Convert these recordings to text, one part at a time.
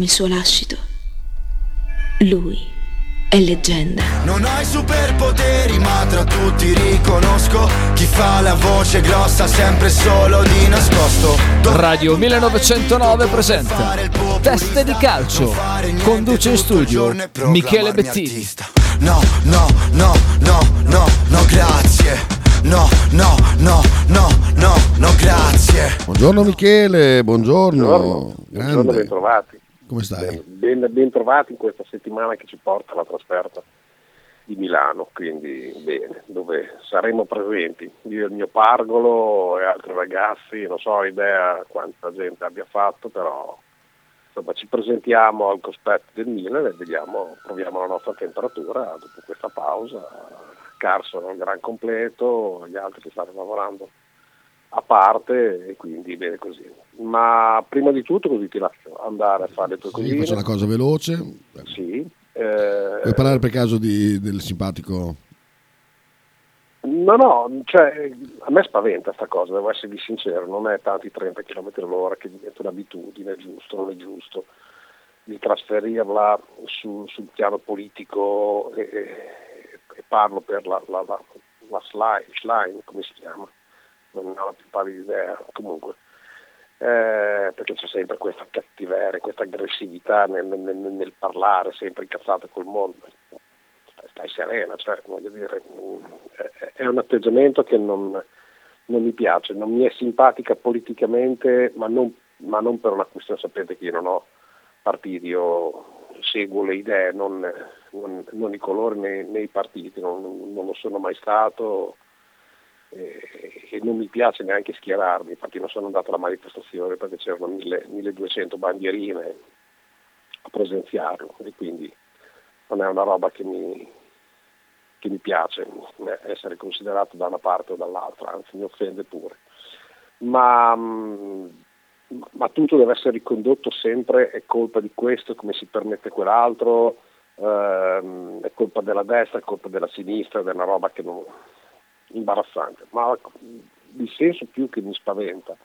il suo lascito. Lui è leggenda. Non hai superpoteri, ma tra tutti riconosco chi fa la voce grossa sempre solo di nascosto. Radio 1909 presenta Teste di calcio. Conduce in studio Michele Bettini. No, no, no, no, no, no, grazie. No, no, no, no, no, no, grazie. Buongiorno Michele, buongiorno. Buongiorno, Grande. buongiorno ben trovati. Come stai? Ben, ben trovati in questa settimana che ci porta alla trasferta di Milano, quindi bene, dove saremo presenti. Io e il mio pargolo e altri ragazzi, non so idea quanta gente abbia fatto, però insomma ci presentiamo al cospetto del Milan e vediamo, proviamo la nostra temperatura dopo questa pausa. Carson un gran completo, gli altri che stanno lavorando a parte e quindi bene così. Ma prima di tutto così ti lascio andare a fare le tue Sì, cosine. faccio una cosa veloce. Sì. eh, Vuoi parlare per caso di- del simpatico? No, no, cioè, a me spaventa sta cosa, devo esservi sincero, non è tanto i 30 km all'ora che diventa un'abitudine, è giusto, non è giusto, di trasferirla su- sul piano politico e, e- parlo per la, la, la, la slime, slime, come si chiama, non ho la più pallida idea, comunque, eh, perché c'è sempre questa cattiveria, questa aggressività nel, nel- nel- parlare, sempre incazzata col mondo. Stai- serena, cioè, voglio dire, è- un atteggiamento che non, non mi piace, non mi è simpatica politicamente, ma non, ma non per una questione, sapete che io non ho partiti, io seguo le idee, non, non- non i colori né, né i partiti, non, non lo sono mai stato e, e non mi piace neanche schierarmi, infatti non sono andato alla manifestazione perché c'erano mille- 1200 bandierine a presenziarlo e quindi non è una roba che mi, che mi piace eh, essere considerato da una parte o dall'altra, anzi mi offende pure. Ma, mm, ma tutto deve essere ricondotto sempre, è colpa di questo, come si permette quell'altro, ehm, è colpa della destra, è colpa della sinistra, è una roba che non, imbarazzante, ma il senso più che mi spaventa.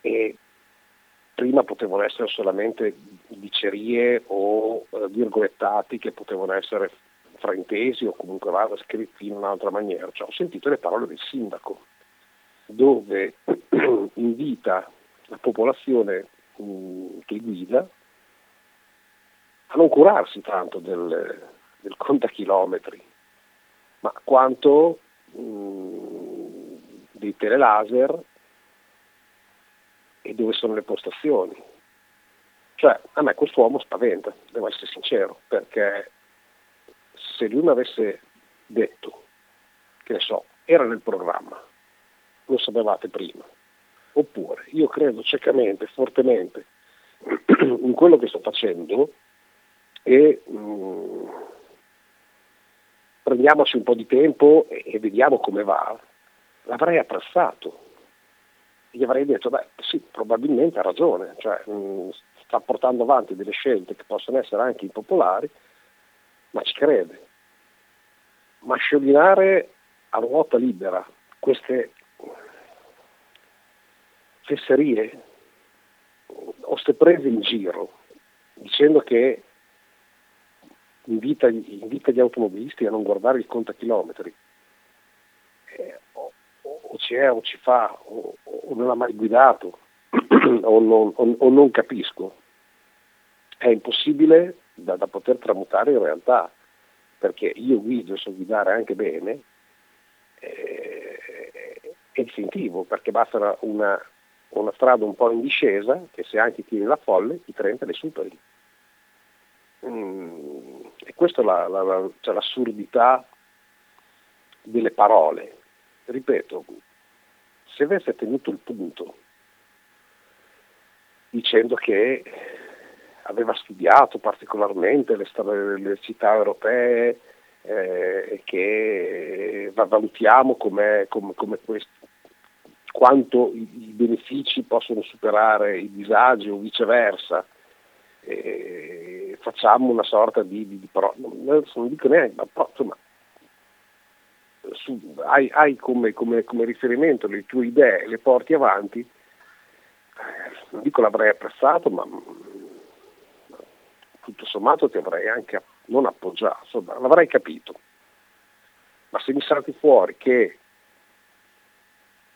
E prima potevano essere solamente dicerie o eh, virgolettati che potevano essere fraintesi o comunque vada scritti in un'altra maniera. Cioè, ho sentito le parole del sindaco dove invita la popolazione mh, che guida a non curarsi tanto del, del contachilometri, ma quanto mh, dei telelaser e dove sono le postazioni. Cioè, a me quest'uomo spaventa, devo essere sincero, perché se lui mi avesse detto, che ne so, era nel programma, lo sapevate prima, oppure io credo ciecamente, fortemente in quello che sto facendo e mh, prendiamoci un po' di tempo e, e vediamo come va, l'avrei apprezzato. Gli avrei detto, beh sì, probabilmente ha ragione, cioè, mh, sta portando avanti delle scelte che possono essere anche impopolari, ma ci crede. Ma scioglionare a ruota libera queste fesserie o ste prese in giro dicendo che invita, invita gli automobilisti a non guardare il contachilometri. Eh, o, o ci è o ci fa o, o non ha mai guidato o, non, o- non capisco. È impossibile da, da poter tramutare in realtà perché io guido e so guidare anche bene eh, è istintivo perché basta una- una strada un po' in discesa che se anche tieni la folle i 30 le superi. Mm, e questa è la- la- la- cioè l'assurdità delle parole ripeto se avesse tenuto il punto dicendo che aveva studiato particolarmente le, le città europee eh, e che va- valutiamo come, come, come questo, quanto i, i benefici possono superare i disagi o viceversa. E facciamo una sorta di, di, di pro- non non dico neanche, ma pro- insomma, su- hai, hai come, come- come riferimento le tue idee, le porti avanti, eh, non dico l'avrei apprezzato, ma sommato ti avrei anche non appoggiato, insomma, l'avrei capito. Ma se mi salti fuori che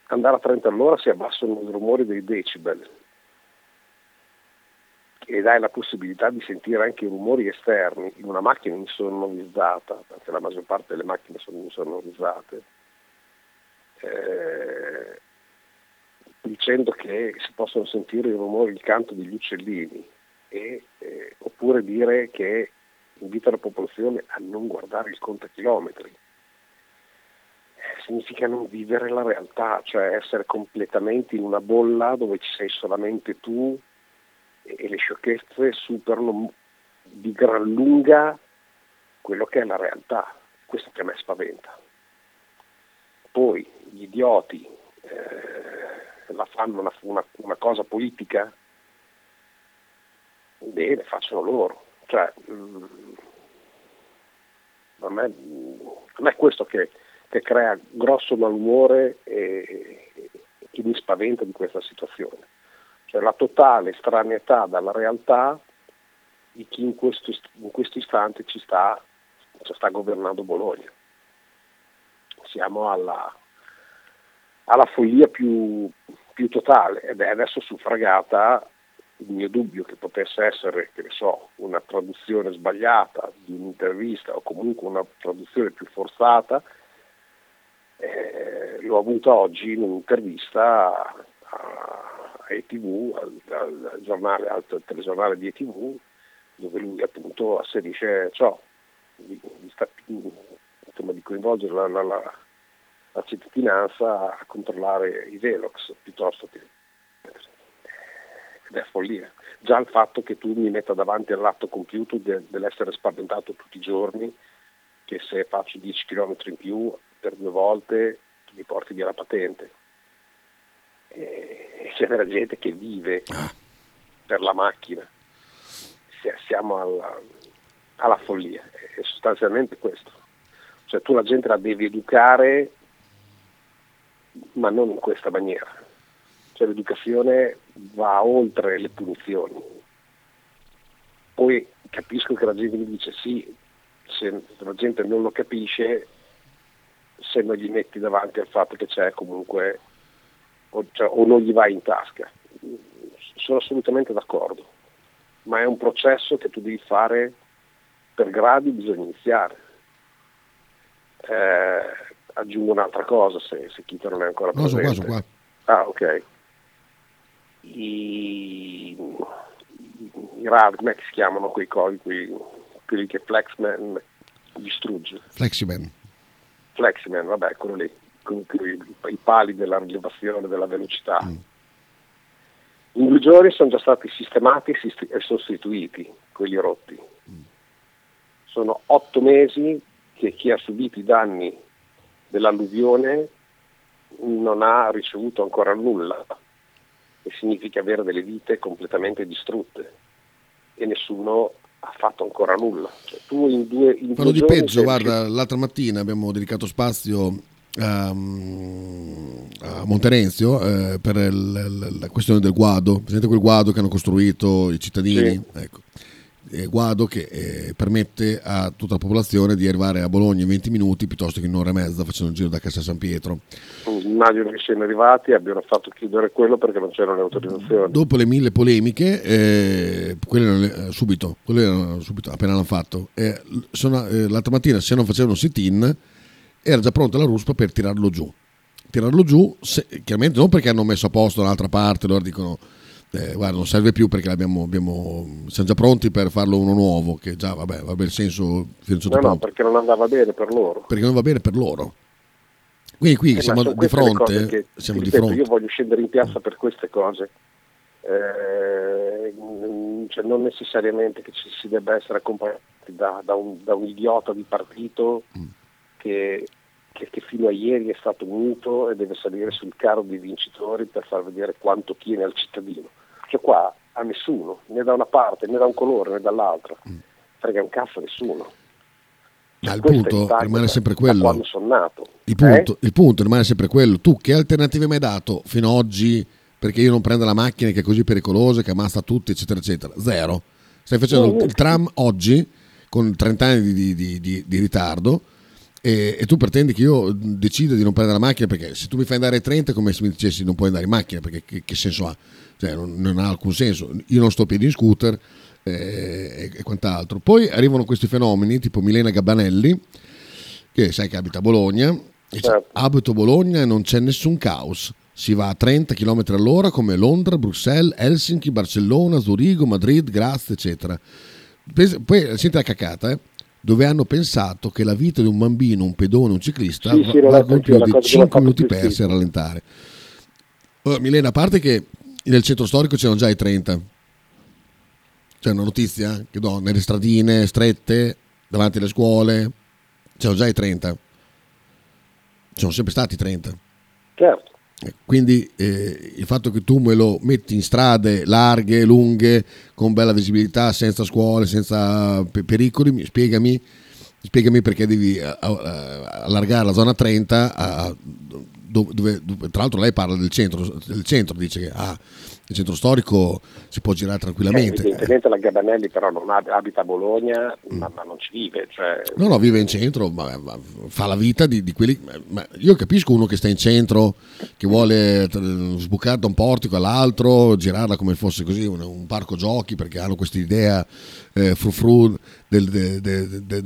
andare a 30 all'ora si abbassano i rumori dei decibel e dai la possibilità di sentire anche i rumori esterni in una macchina insonorizzata, perché la maggior parte delle macchine sono insonorizzate, eh, dicendo che si possono sentire i rumori, il canto degli uccellini, e, eh, oppure dire che invita la popolazione a non guardare il contachilometri. Significa non vivere la realtà, cioè essere completamente in una bolla dove ci sei solamente tu e le sciocchezze superano di gran lunga quello che è la realtà. Questo che a me spaventa. Poi gli idioti eh, la fanno una, una, una, cosa politica, bene, facciano loro. Cioè, mh, mm, a, me, a me è questo che, che crea grosso malumore e, e che mi spaventa di questa situazione cioè la totale estraneità dalla realtà di chi in questo, in questo istante ci sta, ci sta, governando Bologna. Siamo alla, alla follia più, più, totale ed è adesso suffragata il mio dubbio che potesse essere, che ne so, una traduzione sbagliata di un'intervista o comunque una traduzione più forzata, eh, l'ho avuta oggi in un'intervista a, ETV, al, al, giornale, al telegiornale di ETV, dove lui appunto asserisce ciò, di, di, insomma, di coinvolgere la, la, la, la, cittadinanza a controllare i Velox piuttosto che... Ed è follia. Già il fatto che tu mi metta davanti all'atto compiuto de, dell'essere spaventato tutti i giorni, che se faccio 10 km in più per due volte mi porti via la patente e c'è della gente che vive ah. per la macchina. Siamo alla, alla follia, è sostanzialmente questo. Cioè tu la gente la devi educare, ma non in questa maniera. Cioè l'educazione va oltre le punizioni. Poi capisco che la gente mi dice sì, se la gente non lo capisce, se non gli metti davanti al fatto che c'è comunque o, cioè, o non gli vai in tasca. Sono assolutamente d'accordo, ma è un processo che tu devi fare per gradi, bisogna iniziare. Eh, aggiungo un'altra cosa se, se Chita non è ancora presente. Sono qua, sono qua. Ah, ok. I, i RAD, come si chiamano quei cosi, quei, quelli che Flexman distrugge? Fleximan. Fleximan, vabbè, quello lì i pali della rilevazione della velocità. Mm. In due giorni sono già stati sistemati e sostituiti quelli rotti. Mm. Sono otto mesi che chi ha subito i danni dell'alluvione non ha ricevuto ancora nulla e significa avere delle vite completamente distrutte e nessuno ha fatto ancora nulla. Cioè, tu in due, in Quello di peggio, guarda, l'altra mattina abbiamo dedicato spazio um, a Monterenzio eh, per il, la questione del guado, presente quel guado che hanno costruito i cittadini, sì. ecco. Eh, guado che eh, permette a tutta la popolazione di arrivare a Bologna in 20 minuti piuttosto che in un'ora e mezza facendo il giro da Castel San Pietro. Immagino che siano arrivati e abbiano fatto chiudere quello perché non c'erano le autorizzazioni. Dopo le mille polemiche, eh, quelle erano, eh, subito, quelle erano subito, appena l'hanno fatto. Eh, sono, l'altra mattina se non facevano sit-in era già pronta la ruspa per tirarlo giù. Tirarlo giù, se, chiaramente non perché hanno messo a posto dall'altra parte, loro dicono eh, guarda non serve più perché abbiamo, abbiamo, siamo già pronti per farlo uno nuovo, che già vabbè, va bene il senso fino no, no, perché non andava bene per loro. Perché non va bene per loro. Quindi qui eh, siamo di fronte. Che, siamo di fronte. Io voglio scendere in piazza per queste cose. Eh, cioè non necessariamente che ci si debba essere accompagnati da, da, un, da un, idiota di partito mm. Che che, che, fino a ieri è stato muto e deve salire sul carro dei vincitori per far vedere quanto tiene al cittadino. Cioè qua a nessuno, né da una parte, né da un colore, né dall'altra. Mm. Frega un cazzo a nessuno. Ma il punto rimane sempre quello. Quando sono nato. Il punto, eh? il punto rimane sempre quello. Tu che alternative mi hai dato fino ad oggi perché io non prendo la macchina che è così pericolosa, che ammazza tutti, eccetera, eccetera? Zero. Stai facendo il tram oggi con 30 anni di, di- di- di ritardo e, e tu pretendi che io decida di non prendere la macchina perché se tu mi fai andare ai 30 è come se mi dicessi non puoi andare in macchina perché che, che senso ha? Cioè, non, non ha alcun senso. Io non sto a piedi in scooter eh, e, e quant'altro. Poi arrivano questi fenomeni tipo Milena Gabbanelli che sai che abita a Bologna e dice, Certo. abito a Bologna e non c'è nessun caos. Si va a 30 km all'ora come Londra, Bruxelles, Helsinki, Barcellona, Zurigo, Madrid, Graz, eccetera. Poi senti la cacata, eh? Dove hanno pensato che la vita di un bambino, un pedone, un ciclista Sì, sì, valgono più di cosa che mi ha 5 fatto minuti persi a rallentare. Ora, Milena, a parte che nel centro storico c'erano già i 30, c'è una notizia che do, nelle stradine strette, davanti alle scuole, c'erano già i 30. Ci sono sempre stati 30. Certo. Quindi eh, il fatto che tu me lo metti in strade larghe, lunghe, con bella visibilità, senza scuole, senza pe- pericoli, mi- spiegami, spiegami perché devi eh, eh, allargare la zona 30 a- dove, dove- tra l'altro lei parla del centro, del centro dice che ah, il centro storico si può girare Eh, tranquillamente. evidentemente la Gabanelli però non ab- abita a Bologna, ma, ma non ci vive. Cioè, No, no, vive in centro, ma, ma fa la vita di, di quelli. ma io capisco uno che sta in centro, che vuole t- sbucare da un portico all'altro, girarla come fosse così, un, un parco giochi, perché hanno questa idea eh, frufru del- de- de- de- de-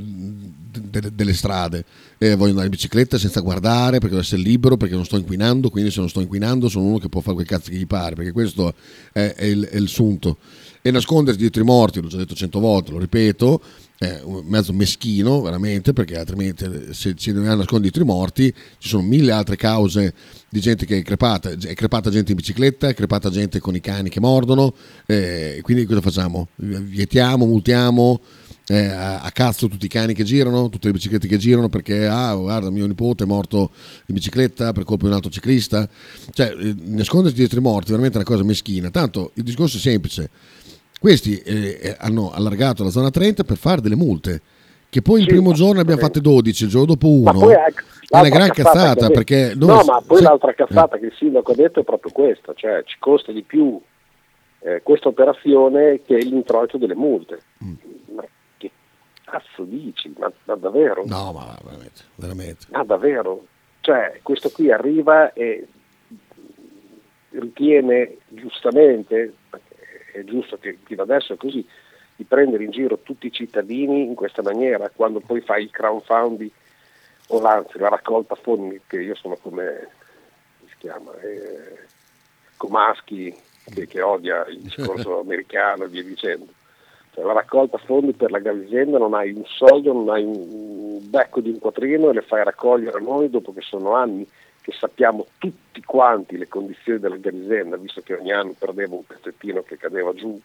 de- delle strade. E voglio andare in bicicletta senza guardare, perché devo essere libero, perché non sto inquinando, quindi se non sto inquinando sono uno che può fare quel cazzo che gli pare, perché questo è, è il, è il sunto. E nascondersi dietro i morti, l'ho già detto cento volte, lo ripeto, è un mezzo meschino veramente perché altrimenti se ci dobbiamo nascondere dietro i morti ci sono mille altre cause di gente che è crepata è crepata gente in bicicletta è crepata gente con i cani che mordono eh, quindi cosa facciamo? vietiamo, multiamo eh, a, a cazzo tutti i cani che girano tutte le biciclette che girano perché ah guarda mio nipote è morto in bicicletta per colpa di un altro ciclista cioè eh, nascondersi dietro i morti è veramente una cosa meschina tanto il discorso è semplice questi eh, eh, hanno allargato la zona 30 per fare delle multe, che poi il Sì, primo giorno ne abbiamo fatte 12, il giorno dopo uno. È una gran cazzata perché noi- no, ma poi se- l'altra cazzata che il sindaco ha detto è proprio questa, cioè ci costa di più eh, questa operazione che l'introito delle multe. Mm. Cazzo dici? Ma, ma davvero? No, ma veramente, veramente. Ma davvero? Cioè, questo qui arriva e ritiene giustamente, è giusto che fino adesso è così, di prendere in giro tutti i cittadini in questa maniera, quando poi fai il crowdfunding o anzi la raccolta fondi, che io sono come, come si chiama, eh, Comaschi che, che odia il discorso americano e via dicendo. Cioè, la raccolta fondi per la Galisenda non hai un soldo, non hai un, becco di un quattrino e le fai raccogliere noi dopo che sono anni che sappiamo tutti quanti le condizioni della Galisenda, visto che ogni anno perdevo un pezzettino che cadeva giù.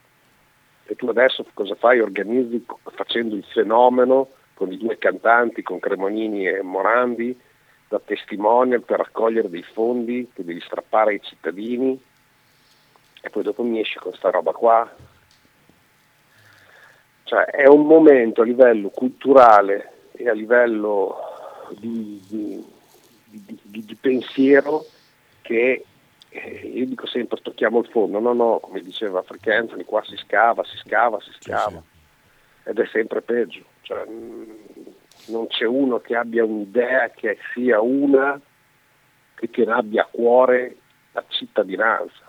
E tu adesso cosa fai? Organizzi facendo il fenomeno con i due cantanti, con Cremonini e Morandi, da testimonial per raccogliere dei fondi che devi strappare ai cittadini e poi dopo mi esci con sta roba qua. Cioè è un momento a livello culturale e a livello di, di- di- di- pensiero che eh, io dico sempre tocchiamo il fondo, no no, come diceva Frequenza, qua si scava, si scava, si scava ed è sempre peggio. Cioè, mh, non c'è uno che abbia un'idea che sia una che, ne abbia a cuore la cittadinanza.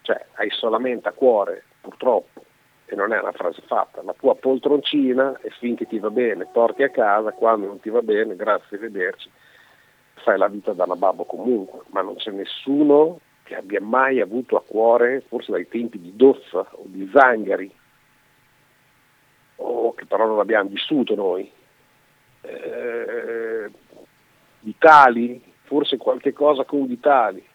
Cioè, hai solamente a cuore, purtroppo, e non è una frase fatta, la tua poltroncina e finché ti va bene porti a casa, quando non ti va bene, grazie, arrivederci, fai la vita da nababbo comunque, ma non c'è nessuno che abbia mai avuto a cuore, forse dai tempi di Dozza o di Zangari, o che però non abbiamo vissuto noi, eh, Vitali, forse qualche cosa con Vitali. Poi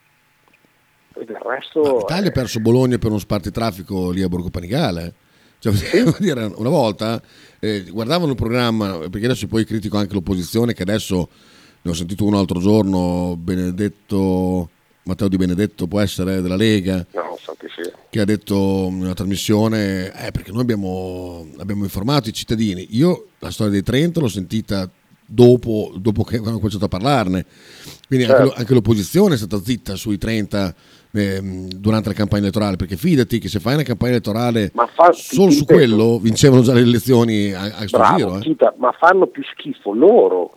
del resto... L'Italia ha perso Bologna per uno spartitraffico lì a Borgo Panigale. eh. Cioè, una volta eh, guardavano il programma, perché adesso poi critico anche l'opposizione, che adesso ne ho sentito uno l'altro giorno, Benedetto, Matteo Di Benedetto può essere della Lega, No, so che sia. che ha detto in una trasmissione, eh, perché noi abbiamo, abbiamo informato i cittadini. Io la storia dei 30 l'ho sentita dopo, dopo che hanno cominciato a parlarne. Quindi Certo. anche, lo- anche l'opposizione è stata zitta sui 30 ehm, durante la campagna elettorale, perché fidati che se fai una campagna elettorale solo su quello vincevano già le elezioni a, a Bravo, giro. eh. Chita, ma fanno più schifo loro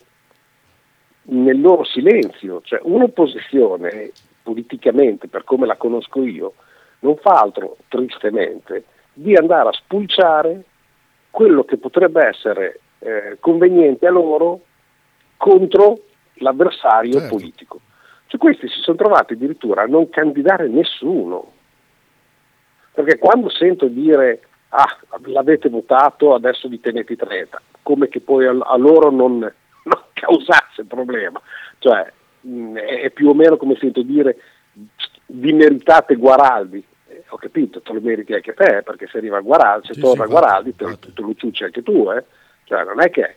nel loro silenzio. Cioè, un'opposizione politicamente, per come la conosco io, non fa altro tristemente di andare a spulciare quello che potrebbe essere eh, conveniente a loro contro l'avversario Certo. politico. Cioè, questi si sono trovati addirittura a non candidare nessuno. Perché quando sento dire ah, l'avete votato, adesso vi tenete 30, come che poi a, a loro non, non causasse problema. Cioè, mh, è, è più o meno come sento dire vi meritate Guaraldi. Eh, ho capito, te lo meriti anche te, perché se arriva Guaraldi, se Sì, torna sì, Guaraldi, te, te lo ciucci anche tu, eh? Cioè, non è che...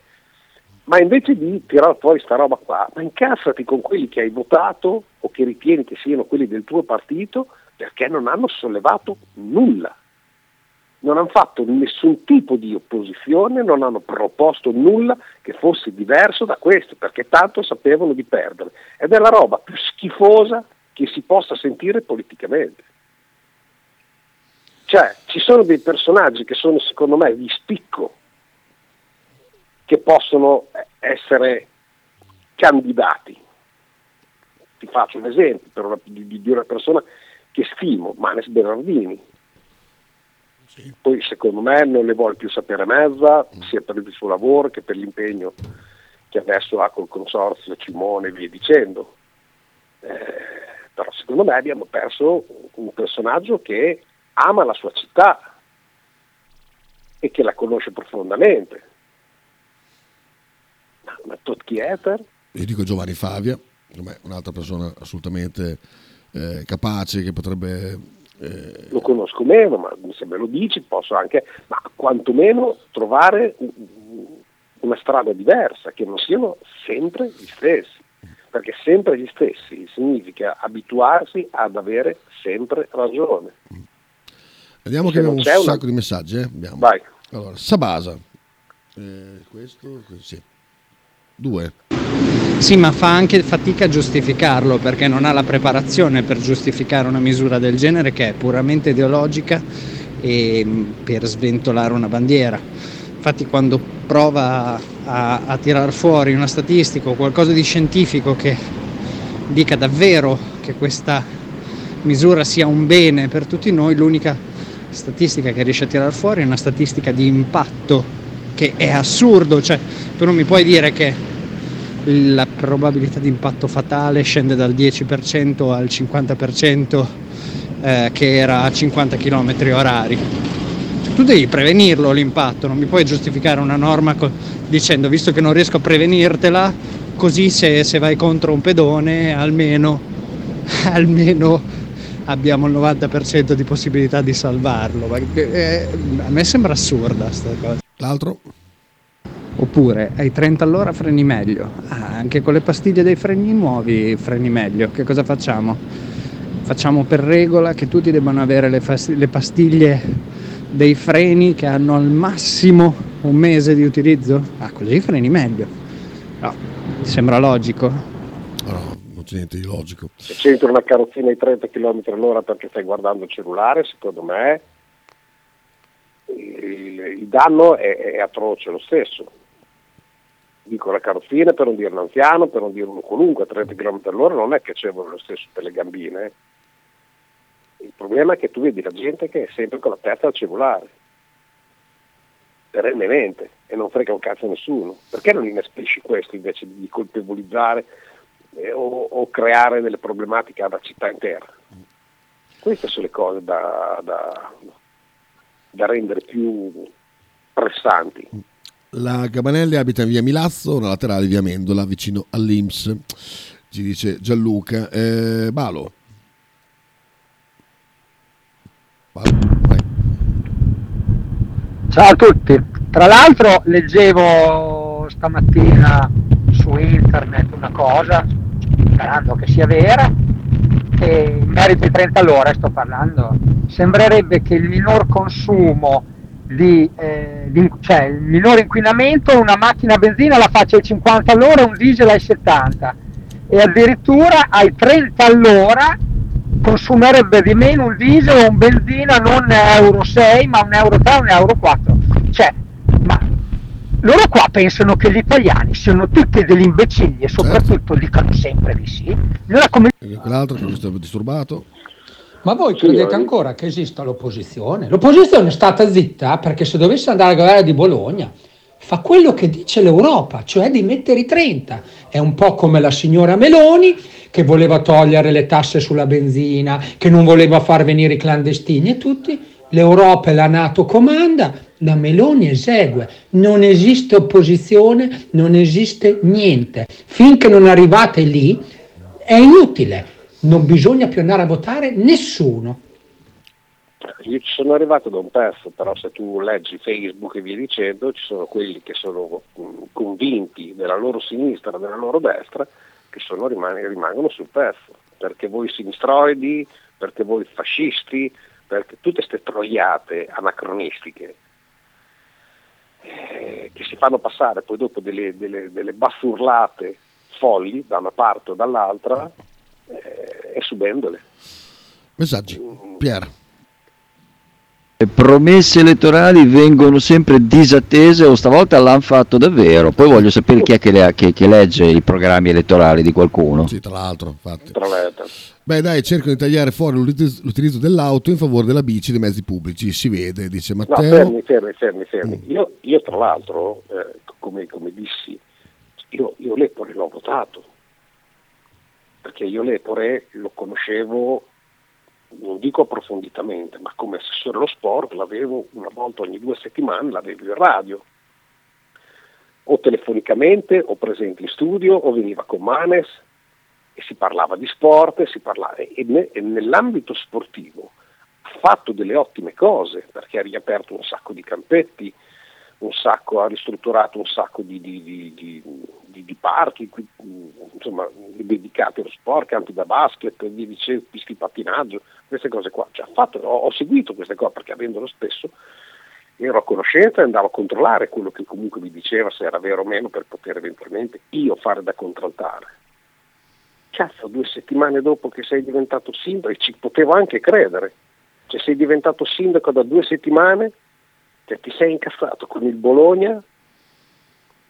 Ma invece di tirare fuori sta roba qua, ma incassati con quelli che hai votato o che ritieni che siano quelli del tuo partito perché non hanno sollevato nulla. Non hanno fatto nessun tipo di opposizione, non hanno proposto nulla che fosse diverso da questo, perché tanto sapevano di perdere. Ed è la roba più schifosa che si possa sentire politicamente. Cioè, ci sono dei personaggi che sono secondo me di spicco, che possono essere candidati. Ti faccio un esempio per una- di, di una persona che stimo, Manes Bernardini. Poi secondo me non ne vuole più sapere mezza, sia per il suo lavoro che per l'impegno che adesso ha col consorzio Cimone e via dicendo. Eh, però secondo me abbiamo perso un personaggio che ama la sua città e che la conosce profondamente. Ma- Ma Todd Kieter, Io dico Giovanni Favia, secondo me è un'altra persona assolutamente eh, capace che potrebbe... eh, lo conosco meno, ma se me lo dici posso anche, ma quantomeno trovare un- una strada diversa, che non siano sempre gli stessi, perché sempre gli stessi significa abituarsi ad avere sempre ragione. Vediamo che abbiamo un c'è una- sacco di messaggi. eh, abbiamo. Vai. Allora, Sabasa. Eh, questo, que- sì. Due. Sì, ma fa anche fatica a giustificarlo perché non ha la preparazione per giustificare una misura del genere che è puramente ideologica e mh, per sventolare una bandiera. Infatti quando prova a, a tirar fuori una statistica o qualcosa di scientifico che dica davvero che questa misura sia un bene per tutti noi, l'unica statistica che riesce a tirar fuori è una statistica di impatto che è assurdo, cioè tu non mi puoi dire che la probabilità di impatto fatale scende dal 10% al 50% eh, che era a 50 km orari. Tu devi prevenirlo l'impatto, non mi puoi giustificare una norma co- dicendo visto che non riesco a prevenirtela, così se, se vai contro un pedone almeno, almeno abbiamo il 90% di possibilità di salvarlo. Eh, a me sembra assurda sta cosa. L'altro? Oppure ai 30 all'ora freni meglio. Ah, anche con le pastiglie dei freni nuovi freni meglio. Che cosa facciamo? Facciamo per regola che tutti debbano avere le, fas- le pastiglie dei freni che hanno al massimo un mese di utilizzo? Ah, così freni meglio. No, ti sembra logico? No, no, non c'è niente di logico. Se c'entra una carrozzina ai 30 km all'ora perché stai guardando il cellulare, secondo me il, il danno è, è atroce lo stesso. Dico la carrozzina per non dire un anziano, per non dire uno qualunque, a 30 km all'ora non è c'è lo stesso per le gambine. eh. Il problema è che tu vedi la gente che è sempre con la testa al cellulare, perennemente, e non frega un cazzo a nessuno. Perché non inaspisci questo invece di colpevolizzare eh, o, o creare delle problematiche alla città intera? Queste sono le cose da, da- da rendere più pressanti. La Gabanelli abita in via Milazzo, una laterale via Mendola, vicino all'Inps, ci dice Gianluca. Eh, Balo. Balo. Ciao a tutti, tra l'altro leggevo stamattina su internet una cosa, sperando che sia vera, che in merito ai 30 all'ora sto parlando, sembrerebbe che il minor consumo di, eh, di- cioè il minore inquinamento una macchina a benzina la faccia ai 50 all'ora un diesel ai 70 e addirittura ai 30 all'ora consumerebbe di meno un diesel o un benzina non euro 6 ma un euro 3 un euro 4 cioè ma loro qua pensano che gli italiani siano tutti degli imbecilli e soprattutto dicano sempre di sì allora come E quell'altro che questo è disturbato. Ma voi credete ancora che esista l'opposizione? L'opposizione è stata zitta perché se dovesse andare al governo di Bologna fa quello che dice l'Europa, cioè di mettere i 30. È un po' come la signora Meloni che voleva togliere le tasse sulla benzina, che non voleva far venire i clandestini e tutti. L'Europa e la Nato comanda, la Meloni esegue. Non esiste opposizione, non esiste niente. Finché non arrivate lì è inutile. Non bisogna più andare a votare nessuno. Io ci sono arrivato da un pezzo, però se tu leggi Facebook e via dicendo, ci sono quelli che sono mh, convinti della loro sinistra, della loro destra, che sono, rimane- rimangono sul pezzo, perché voi sinistroidi, perché voi fascisti, perché tutte queste troiate anacronistiche eh, che si fanno passare poi dopo delle, delle, delle baffurlate folli da una parte o dall'altra eh, e subendole. Messaggi. Pier. Le promesse elettorali vengono sempre disattese o stavolta l'hanno fatto davvero. Poi voglio sapere chi è che, le che- che legge i programmi elettorali di qualcuno. Sì, tra l'altro, infatti. Tra l'altro. Beh, dai, cercano di tagliare fuori l'utilizzo dell'auto in favore della bici e dei mezzi pubblici. Si vede, dice No, Matteo. fermi, fermi, fermi, fermi. Io, io tra l'altro, eh, come, come dissi, io, io l'Epore l'ho votato, perché io l'Epore lo conoscevo, non dico approfonditamente, ma come assessore allo sport l'avevo una volta ogni due settimane, l'avevo in radio, o telefonicamente, o presente in studio, o veniva con Manes, e si parlava di sport, si parlava, e ne- e nell'ambito sportivo ha fatto delle ottime cose perché ha riaperto un sacco di campetti, un sacco, ha ristrutturato un sacco di, di- di- di- parchi insomma, dedicati allo sport, campi da basket, di pattinaggio, queste cose qua. Cioè, fatto- ho, ho seguito queste cose perché avendolo spesso ero a conoscenza e andavo a controllare quello che comunque mi diceva se era vero o meno per poter eventualmente io fare da contraltare. Cazzo, due settimane dopo che sei diventato sindaco, e ci potevo anche credere, cioè sei diventato sindaco da due settimane, che ti sei incazzato con il Bologna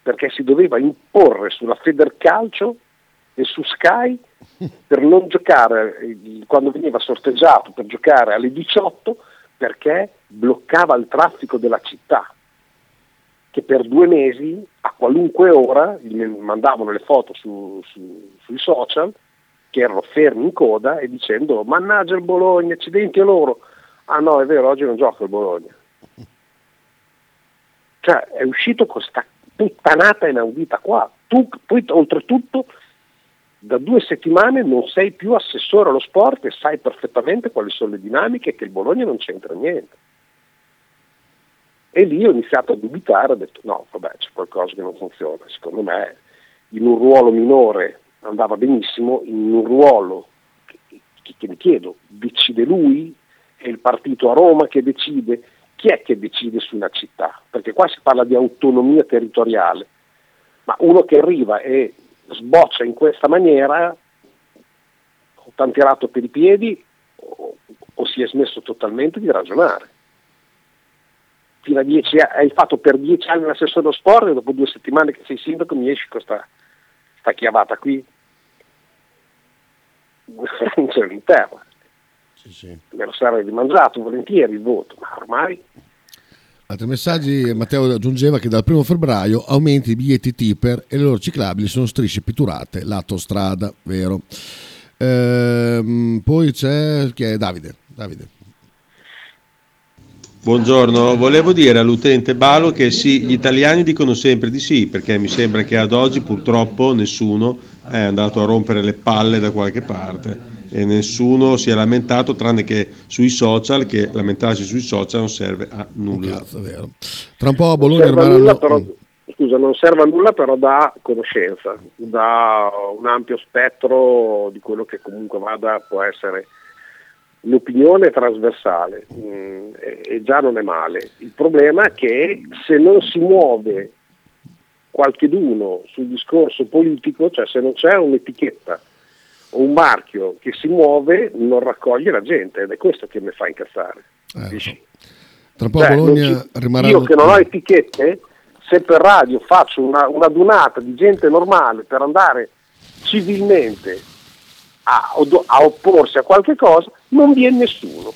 perché si doveva imporre sulla Federcalcio e su Sky per non giocare quando veniva sorteggiato per giocare alle 18 perché bloccava il traffico della città che per due mesi a qualunque ora mandavano le foto su- su- sui social che erano fermi in coda e dicendo mannaggia il Bologna, accidenti a loro. Ah no, è vero, oggi non gioca il Bologna. Cioè è uscito con questa puttanata inaudita qua. Tu poi oltretutto da due settimane non sei più assessore allo sport e sai perfettamente quali sono le dinamiche che il Bologna non c'entra niente. E lì ho iniziato a dubitare, ho detto no, vabbè, c'è qualcosa che non funziona. Secondo me in un ruolo minore andava benissimo, in un ruolo che, che- che mi chiedo, decide lui? È il partito a Roma che decide? Chi è che decide su una città? Perché qua si parla di autonomia territoriale, ma uno che arriva e sboccia in questa maniera o t'han tirato per i piedi o, o si è smesso totalmente di ragionare. Fino a dieci hai fatto per dieci anni l'assessore dello sport e dopo due settimane che sei sindaco mi esci con sta, sta chiavata qui. non c'è in terra. Me lo sarei rimangiato volentieri il voto, ma ormai Altri messaggi, Matteo aggiungeva che dal 1 febbraio aumenti i biglietti tipper e le loro ciclabili sono strisce pitturate lato strada, vero? Ehm, poi c'è chi è? Davide. Davide. Buongiorno, volevo dire all'utente Balo che sì, gli italiani dicono sempre di sì, perché mi sembra che ad oggi purtroppo nessuno è andato a rompere le palle da qualche parte e nessuno si è lamentato tranne che sui social, che lamentarsi sui social non serve a nulla. Tra un po' a non Bologna serve a nulla, arriveranno... però, scusa, non serve a nulla però dà conoscenza, dà un ampio spettro di quello che comunque vada, può essere l'opinione trasversale mm, e, e già non è male. Il problema è che se non si muove qualcheduno sul discorso politico, cioè se non c'è un'etichetta un marchio che si muove, non raccoglie la gente ed è questo che mi fa incazzare. So. Tra poco Cioè, Bologna ci- rimarrà... Io che non ho etichette, se per radio faccio una, una dunata di gente normale per andare civilmente a, a opporsi a qualche cosa, non viene nessuno.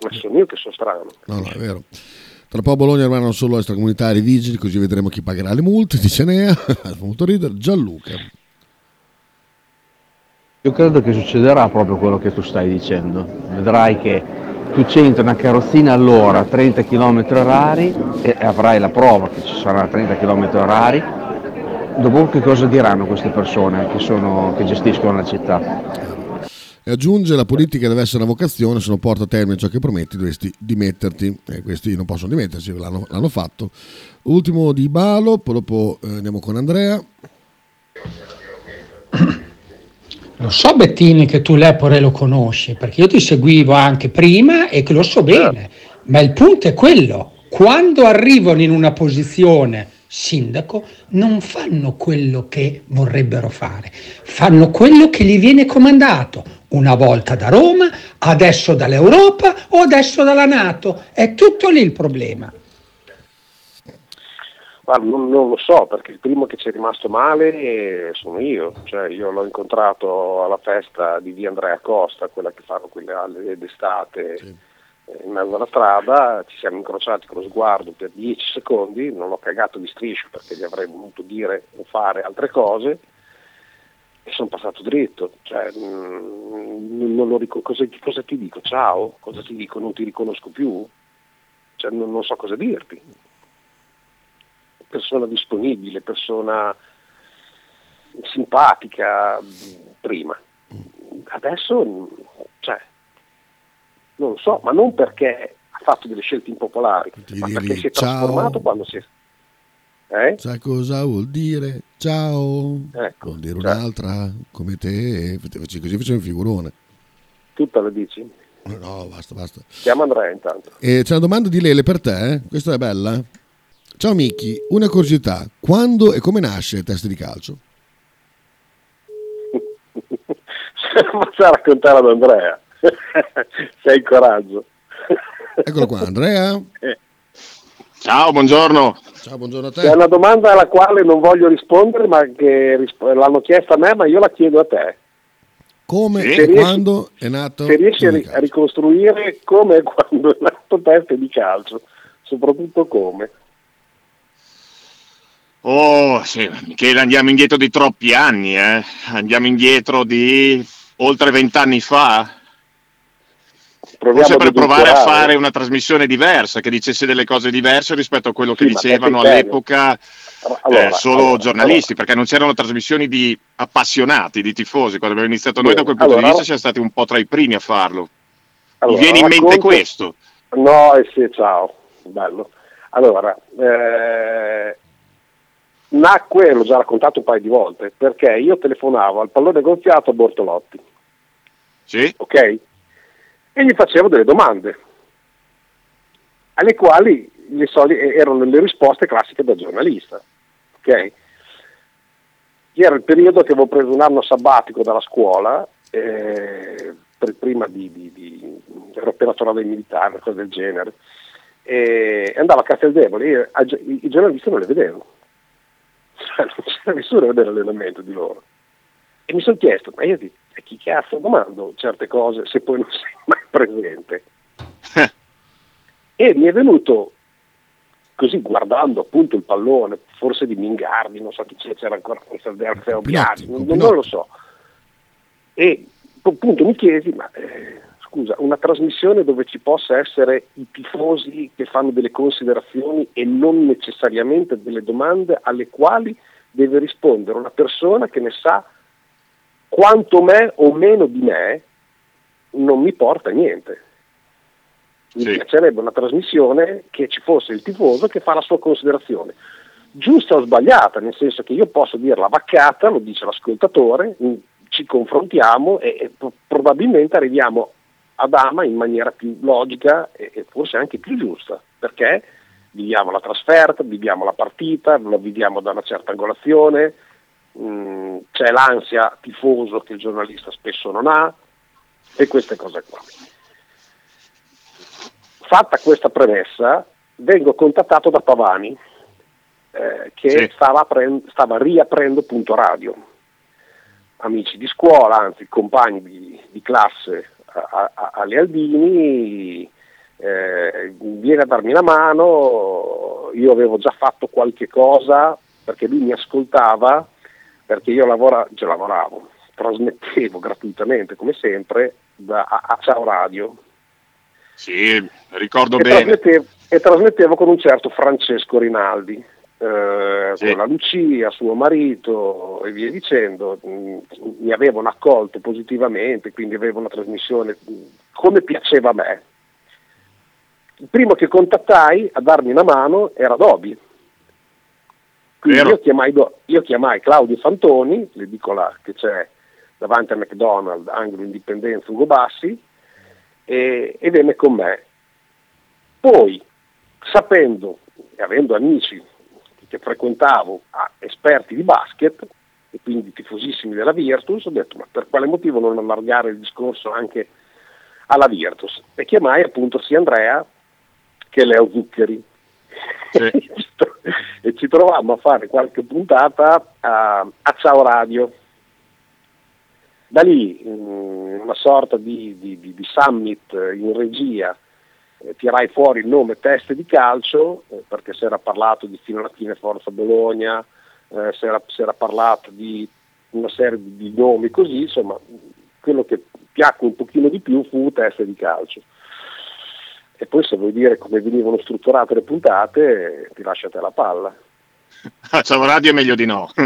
Ma sono io che sono strano. No, no, è vero. Tra poco a Bologna rimarranno solo extracomunitari vigili, così vedremo chi pagherà le multe, dice Nea. Molto ridere. Gianluca. Io credo che succederà proprio quello che tu stai dicendo. Vedrai che tu c'entri una carrozzina all'ora a 30 km orari e avrai la prova che ci sarà 30 km orari. Dopo che cosa diranno queste persone che, sono- che gestiscono la città? E aggiunge la politica deve essere una vocazione, se non porta a termine ciò che prometti dovresti dimetterti. E questi non possono dimettersi, l'hanno, l'hanno fatto. Ultimo di Balo, poi dopo eh, andiamo con Andrea. Lo so Bettini che tu l'Epore lo conosci, perché io ti seguivo anche prima e che lo so bene, ma il punto è quello, quando arrivano in una posizione sindaco non fanno quello che vorrebbero fare, fanno quello che gli viene comandato, una volta da Roma, adesso dall'Europa o adesso dalla Nato, è tutto lì il problema. Guarda, non, non lo so, perché il primo che ci è rimasto male eh, sono io, cioè io l'ho incontrato alla festa di via Andrea Costa, quella che fanno quelle d'estate eh, in mezzo alla strada, ci siamo incrociati con lo sguardo per 10 secondi, non l'ho cagato di striscio perché gli avrei voluto dire o fare altre cose e sono passato dritto, cioè, mm, non lo ric- cosa, cosa ti dico? Ciao? Cosa ti dico? Non ti riconosco più? Cioè, non- non so cosa dirti persona disponibile, persona simpatica prima. Adesso, cioè, non lo so, ma non perché ha fatto delle scelte impopolari, ma dirgli perché si è ciao. trasformato quando si è... Eh? Sai cosa vuol dire? Ciao. Ecco, vuol dire cioè. un'altra come te. Così facevo un figurone. Tutta lo dici? No, basta, basta. Chiama Andrea intanto. E c'è una domanda di Lele per te, eh? questa è bella. Ciao Miki, una curiosità, quando e come nasce il test di calcio? Ma sa raccontare ad Andrea. Se hai coraggio. Eccolo qua, Andrea. Ciao, buongiorno. Ciao, buongiorno a C'è una domanda alla quale non voglio rispondere, ma che risp- l'hanno chiesta a me, ma io la chiedo a te. Come Se e riesci- quando è nato Se riesci a, il ri- a ricostruire come e quando è nato test di calcio, soprattutto come. Oh, sì, Michele, andiamo indietro di troppi anni, eh? Andiamo indietro di oltre vent'anni fa. Proviamo Forse per provare a fare una trasmissione diversa, che dicesse delle cose diverse rispetto a quello che Sì, dicevano all'epoca Allora, eh, solo allora, giornalisti, perché non c'erano trasmissioni di appassionati, di tifosi. Quando abbiamo iniziato noi, da quel punto allora- di vista, siamo stati un po' tra i primi a farlo. Allora, Mi viene in mente racconto- questo. No, eh sì, ciao, bello. Allora, eh, nacque, l'ho già raccontato un paio di volte, perché io telefonavo al pallone gonfiato a Bortolotti, Sì? ok? E gli facevo delle domande, alle quali le soli- erano le risposte classiche da giornalista, ok? Era il periodo che avevo preso un anno sabbatico dalla scuola, eh, per- prima di, di, di ero appena tornato in militare, cosa del genere, e andavo a Casteldevole, io- a- i, giornalisti non le vedevo, Cioè, non c'era nessuno a vedere l'allenamento di loro. E mi sono chiesto, ma io di a chi cazzo domando certe cose se poi non sei mai presente? e mi è venuto così guardando appunto il pallone, forse di Mingardi, non so chi c'era, ancora Alfeo Biaggi, non, non lo so. E appunto mi chiesi, ma eh, scusa, una trasmissione dove ci possa essere i tifosi che fanno delle considerazioni e non necessariamente delle domande alle quali deve rispondere una persona che ne sa quanto me o meno di me, non mi porta niente. Mi piacerebbe una trasmissione che ci fosse il tifoso che fa la sua considerazione, giusta o sbagliata, nel senso che io posso dire la vaccata, lo dice l'ascoltatore, ci confrontiamo e, e pro- probabilmente arriviamo ad Ama in maniera più logica e, e forse anche più giusta, perché viviamo la trasferta, viviamo la partita, lo viviamo da una certa angolazione, mh, c'è l'ansia tifoso che il giornalista spesso non ha e queste cose qua. Fatta questa premessa, vengo contattato da Pavani, eh, che Sì. stava, apren- stava riaprendo Punto Radio. Amici di scuola, anzi compagni di, di classe a- a- alle Albini, eh, viene a darmi una mano, io avevo già fatto qualche cosa perché lui mi ascoltava, perché io lavora, cioè lavoravo, trasmettevo gratuitamente come sempre da, a, a Ciao Radio Sì, ricordo e bene. trasmettevo, e trasmettevo con un certo Francesco Rinaldi, eh, con la Lucia, suo marito e via dicendo. Mm, Mi avevano accolto positivamente, quindi avevo una trasmissione mm, come piaceva a me. Il primo che contattai a darmi una mano era Dobi. Quindi io chiamai, io chiamai Claudio Fantoni, l'edicola che c'è davanti a McDonald's, angolo Indipendenza Ugo Bassi, e, e venne con me. Poi, sapendo e avendo amici che frequentavo, ah, esperti di basket, e quindi tifosissimi della Virtus, ho detto ma per quale motivo non allargare il discorso anche alla Virtus? E chiamai appunto sia Andrea che Leo Zuccheri. e ci trovammo a fare qualche puntata a, a Ciao Radio. Da lì mm, una sorta di, di- di- di summit in regia, eh, tirai fuori il nome teste di calcio, eh, perché si era parlato di fino alla fine Forza Bologna, eh, si, era, si era parlato di una serie di, nomi così, insomma quello che piacque un pochino di più fu teste di calcio. E poi se vuoi dire come venivano strutturate le puntate, ti lasciate la palla. A Ciao Radio è meglio di no.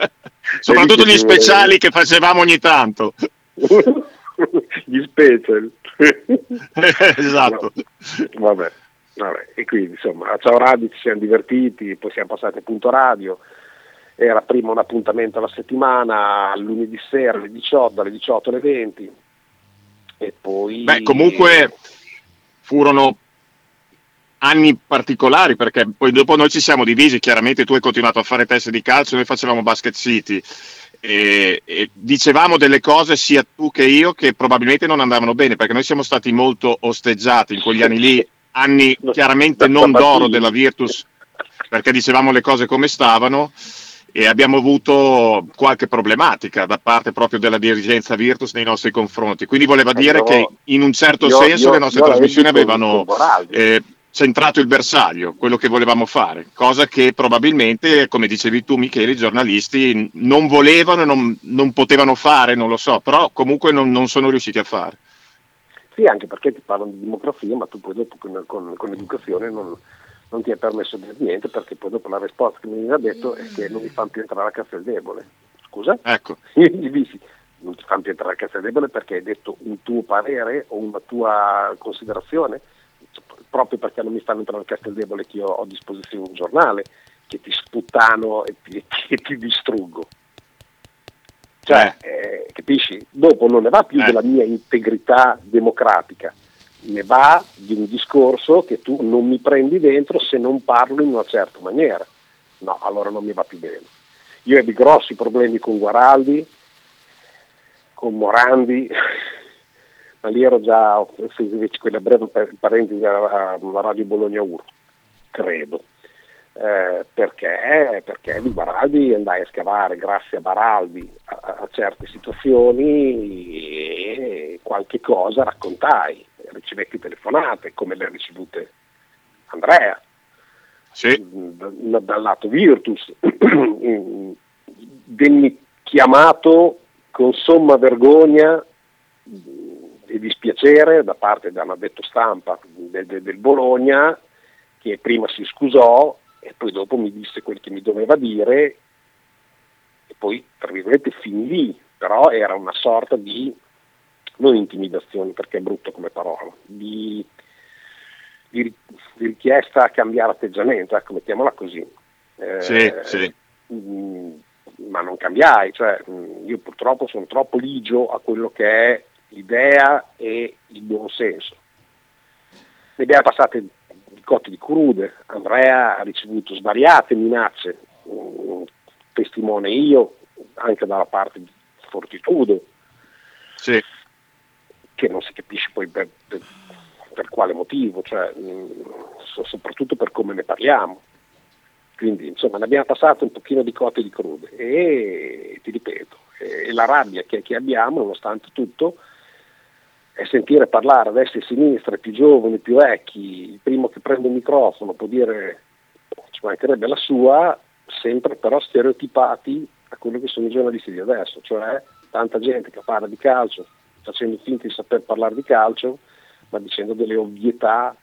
Soprattutto gli speciali che facevamo ogni tanto. Gli special. esatto. No, vabbè, vabbè. E quindi insomma a Ciao Radio ci siamo divertiti, poi siamo passati a Punto Radio. Era prima un appuntamento alla settimana, lunedì sera alle 18, alle 18 alle 20. E poi... Beh, comunque furono anni particolari perché poi dopo noi ci siamo divisi, chiaramente tu hai continuato a fare teste di calcio, noi facevamo Basket City. E, e dicevamo delle cose sia tu che io che probabilmente non andavano bene perché noi siamo stati molto osteggiati in quegli anni lì, anni chiaramente non d'oro della Virtus perché dicevamo le cose come stavano e abbiamo avuto qualche problematica da parte proprio della dirigenza Virtus nei nostri confronti. Quindi voleva dire io- che in un certo io- senso io- le nostre trasmissioni avevano eh, centrato il bersaglio, quello che volevamo fare, cosa che probabilmente, come dicevi tu Michele, i giornalisti non volevano, non, non potevano fare, non lo so, però comunque non, non sono riusciti a fare. Sì, anche perché ti parlano di demografia, ma tu poi dopo con, con- con l'educazione non, non ti è permesso di dire niente, perché poi dopo la risposta che mi ha detto è che non mi fanno più entrare a Casteldebole. Scusa? Ecco. Gli non ti fanno più entrare a Casteldebole perché hai detto un tuo parere o una tua considerazione? Proprio perché non mi fanno entrare a Casteldebole che io ho a disposizione un giornale, che ti sputtano e ti, e ti distruggo. Cioè, eh, capisci? Dopo non ne va più della mia integrità democratica, ne va di un discorso che tu non mi prendi dentro se non parlo in una certa maniera. No, allora non mi va più bene. Io ebbi grossi problemi con Guaraldi, con Morandi, ma lì ero già, quella breve par- parentesi alla alla Radio Bologna 1, credo. Eh, perché? Perché di Baraldi andai a scavare grazie a Baraldi a, a certe situazioni e qualche cosa raccontai, ricevetti telefonate come le ha ricevute Andrea da- dal lato Virtus, venni chiamato con somma vergogna e dispiacere da parte da un addetto stampa del, del- del Bologna che prima si scusò e poi dopo mi disse quel che mi doveva dire e poi tra virgolette finì lì, però era una sorta di non intimidazione perché è brutto come parola, di, di- di richiesta a cambiare atteggiamento, ecco mettiamola così. Eh, Sì, sì. mh, ma non cambiai, cioè, mh, io purtroppo sono troppo ligio a quello che è l'idea e il buon senso. Ne abbiamo passate di cotte di crude, Andrea ha ricevuto svariate minacce, testimone io, anche dalla parte di Fortitudo, Sì. che non si capisce poi per, per- per quale motivo, cioè, mh, so- soprattutto per come ne parliamo. Quindi insomma ne abbiamo passato un pochino di cotte di crude e ti ripeto, e la rabbia che, che abbiamo nonostante tutto è sentire parlare a destra e a sinistra, più giovani, più vecchi, il primo che prende il microfono può dire, ci mancherebbe la sua, sempre però stereotipati a quello che sono i giornalisti di adesso, cioè tanta gente che parla di calcio facendo finta di saper parlare di calcio, ma dicendo delle ovvietà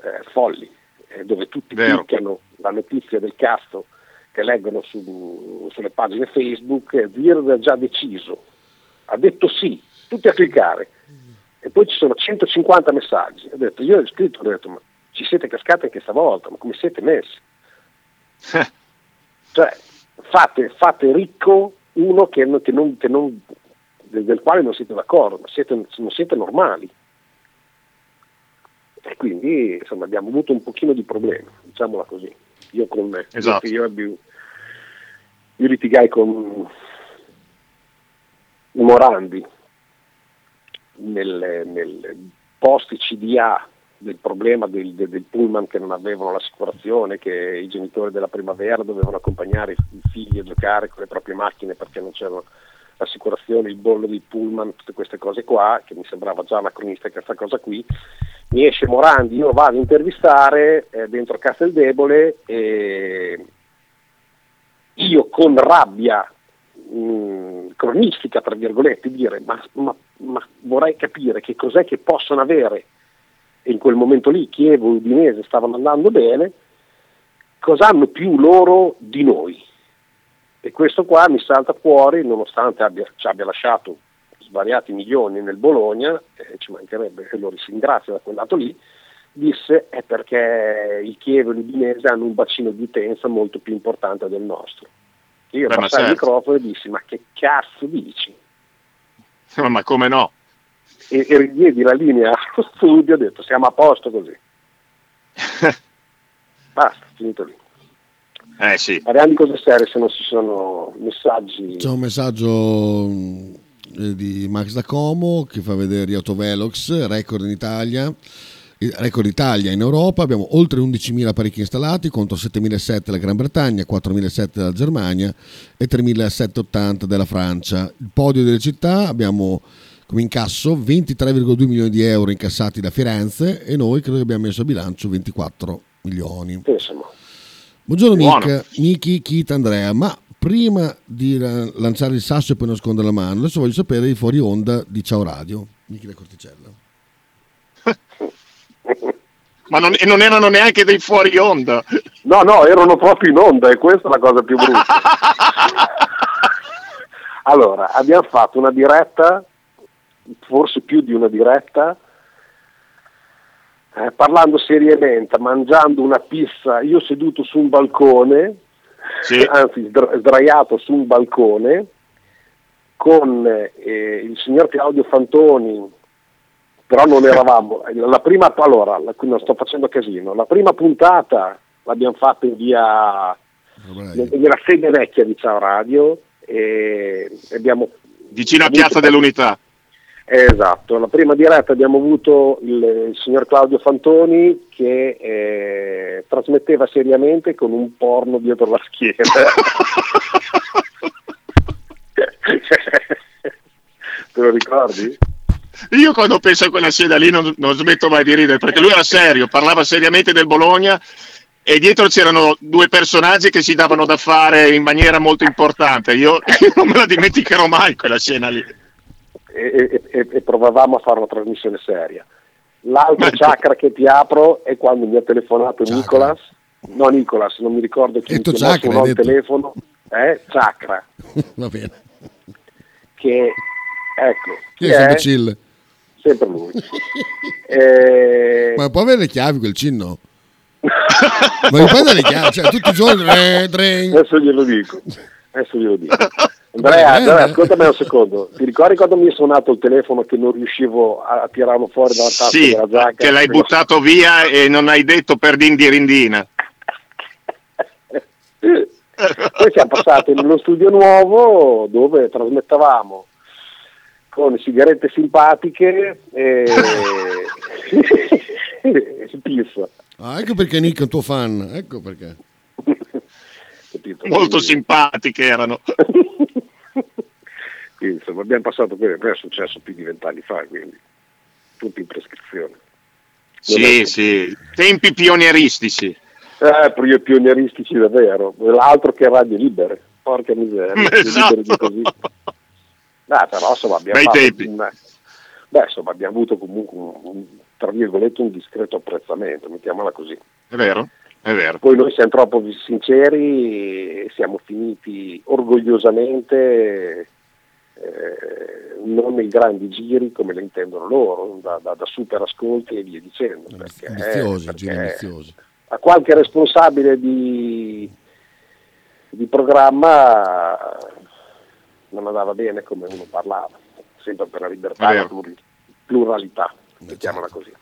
eh, folli, eh, dove tutti Vero. cliccano la notizia del casto che leggono su- sulle pagine Facebook, Zird ha già deciso, ha detto sì, tutti a cliccare. E poi ci sono 150 messaggi. Ho detto, io ho scritto, ho detto, ma ci siete cascati anche stavolta, ma come siete messi? cioè, fate, fate ricco uno che, non- che non- che non- del, quale non siete d'accordo, ma siete, non siete normali. E quindi insomma, abbiamo avuto un pochino di problemi, diciamola così. Io con me. Esatto. Io, ebbi- io litigai con Morandi nel, nel post CDA del problema del, del- pullman che non avevano l'assicurazione, che i genitori della primavera dovevano accompagnare i figli a giocare con le proprie macchine perché non c'era l'assicurazione, il bollo dei pullman, tutte queste cose qua, che mi sembrava già anacronistica questa cosa qui. Mi esce Morandi, io vado a intervistare eh, dentro Casteldebole e io con rabbia mh, cronistica, tra virgolette, dire ma, ma- ma vorrei capire che cos'è che possono avere, in quel momento lì Chievo e Udinese stavano andando bene, cosa hanno più loro di noi? E questo qua mi salta fuori, nonostante abbia, ci abbia lasciato svariati milioni nel Bologna, eh, ci mancherebbe, e lo ringrazio da quel lato lì, disse è perché il Chievo e l'Udinese hanno un bacino di utenza molto più importante del nostro. Io Beh, passai il certo. microfono e dissi ma che cazzo dici? Ma, ma come no? E, e ridiedi la linea allo studio e ho detto siamo a posto così. Basta, finito lì. Eh sì. Parliamo di cose serie se non ci sono messaggi. C'è un messaggio eh, di Max da Como che fa vedere autovelox, record in Italia. Record Italia in Europa abbiamo oltre 11.000 apparecchi installati contro 7.700 della Gran Bretagna, 4.700 della Germania e 3.780 della Francia. Il podio delle città abbiamo come incasso 23,2 milioni di euro incassati da Firenze e noi credo che abbiamo messo a bilancio 24 milioni. Insomma, Buongiorno. Mick, Miki, Kit, Andrea, ma prima di la- lanciare il sasso e poi nascondere la mano, adesso voglio sapere i fuori onda di Ciao Radio. Miki da Corticella. Ma non, e non erano neanche dei fuori onda. No, no, erano proprio in onda e questa è la cosa più brutta. allora, abbiamo fatto una diretta, forse più di una diretta, eh, parlando seriamente, mangiando una pizza, io seduto su un balcone, anzi sdra- sdraiato su un balcone, con eh, il signor Claudio Fantoni, però non eravamo, la prima, allora, la- non sto facendo casino, la prima puntata l'abbiamo fatta in via, nella sede vecchia di Ciao Radio, e abbiamo Vicino a Piazza dell'Unità. Esatto, la prima diretta abbiamo avuto il, il signor Claudio Fantoni che eh, trasmetteva seriamente con un porno dietro la schiena. Te lo ricordi? Io quando penso a quella scena lì non, non smetto mai di ridere perché lui era serio, parlava seriamente del Bologna e dietro c'erano due personaggi che si davano da fare in maniera molto importante. Io, io non me la dimenticherò mai quella scena lì. E, e- e- provavamo a fare una trasmissione seria. L'altro chakra che ti apro è quando mi ha telefonato Nicolas, no Nicolas, non mi ricordo chi mi Detto chiamò chakra, suonò il telefono, eh, chakra, Va bene. che ecco, Chi è sempre chill? Sempre lui. Eh, Ma può avere le chiavi quel cinno? Ma mi puoi dare chiaro? Cioè, tutti i giorni... Adesso glielo dico. Adesso glielo dico. Andrea, Andrea, eh. ascoltami un secondo. Ti ricordi quando mi è suonato il telefono che non riuscivo a, tirarlo fuori dalla tasca Sì, della giacca? che l'hai buttato via e non hai detto per dindirindina. Poi siamo passati nello studio nuovo dove trasmettavamo con sigarette simpatiche e e pizza. Ah, ecco perché Nick è un tuo fan, ecco perché. Capito? Molto simpatiche erano. Quindi, insomma, abbiamo passato quello che è successo più di vent'anni fa, quindi tutti in prescrizione. Sì, sì, tempi pionieristici. Eh, pio- pionieristici davvero, l'altro che radio libere, porca miseria, Esatto. Così. Dai, però insomma abbiamo Bei tempi. un- beh, insomma, abbiamo avuto comunque un, un- tra virgolette un discreto apprezzamento, mettiamola così. È vero, è vero. Poi noi siamo troppo sinceri e siamo finiti orgogliosamente eh, non nei grandi giri come le intendono loro, da, da- da super ascolti e via dicendo. Perché, Viziosi, perché giri viziosi. a qualche responsabile di, di programma non andava bene come uno parlava, sempre per la libertà e la pluralità, mettiamola così.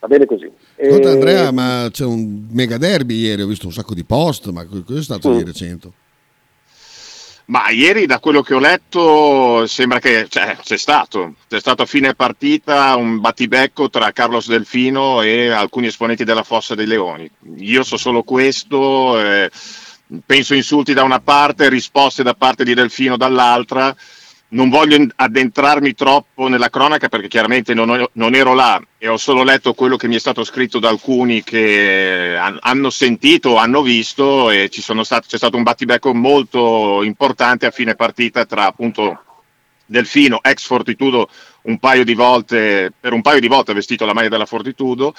Va bene così. Ascolta E- Andrea, ma c'è un mega derby ieri, ho visto un sacco di post, ma co- cosa è stato Mm. di recente? Ma ieri da quello che ho letto sembra che cioè, c'è stato, c'è stato a fine partita un battibecco tra Carlos Delfino e alcuni esponenti della Fossa dei Leoni. Io so solo questo, eh, penso insulti da una parte, risposte da parte di Delfino dall'altra. Non voglio addentrarmi troppo nella cronaca perché chiaramente non, ho- non ero là e ho solo letto quello che mi è stato scritto da alcuni che han- hanno sentito hanno visto e stati- c'è stato un battibecco molto importante a fine partita tra appunto Delfino, ex Fortitudo, un paio di volte, per un paio di volte ha vestito la maglia della Fortitudo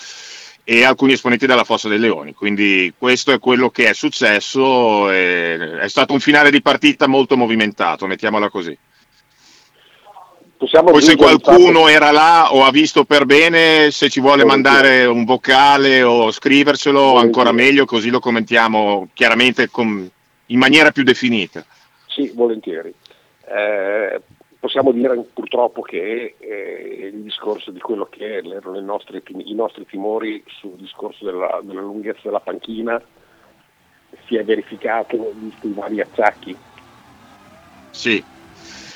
e alcuni esponenti della Fossa dei Leoni. Quindi questo è quello che è successo. è stato un finale di partita molto movimentato, mettiamola così. Possiamo Poi se qualcuno era là o ha visto per bene, se ci vuole mandare un vocale o scrivercelo, ancora meglio, così lo commentiamo chiaramente con- in maniera più definita. Sì, volentieri. Eh, possiamo dire purtroppo che eh, il discorso di quello che erano i nostri, i nostri timori sul discorso della, della lunghezza della panchina si è verificato visto i vari acciacchi. Sì.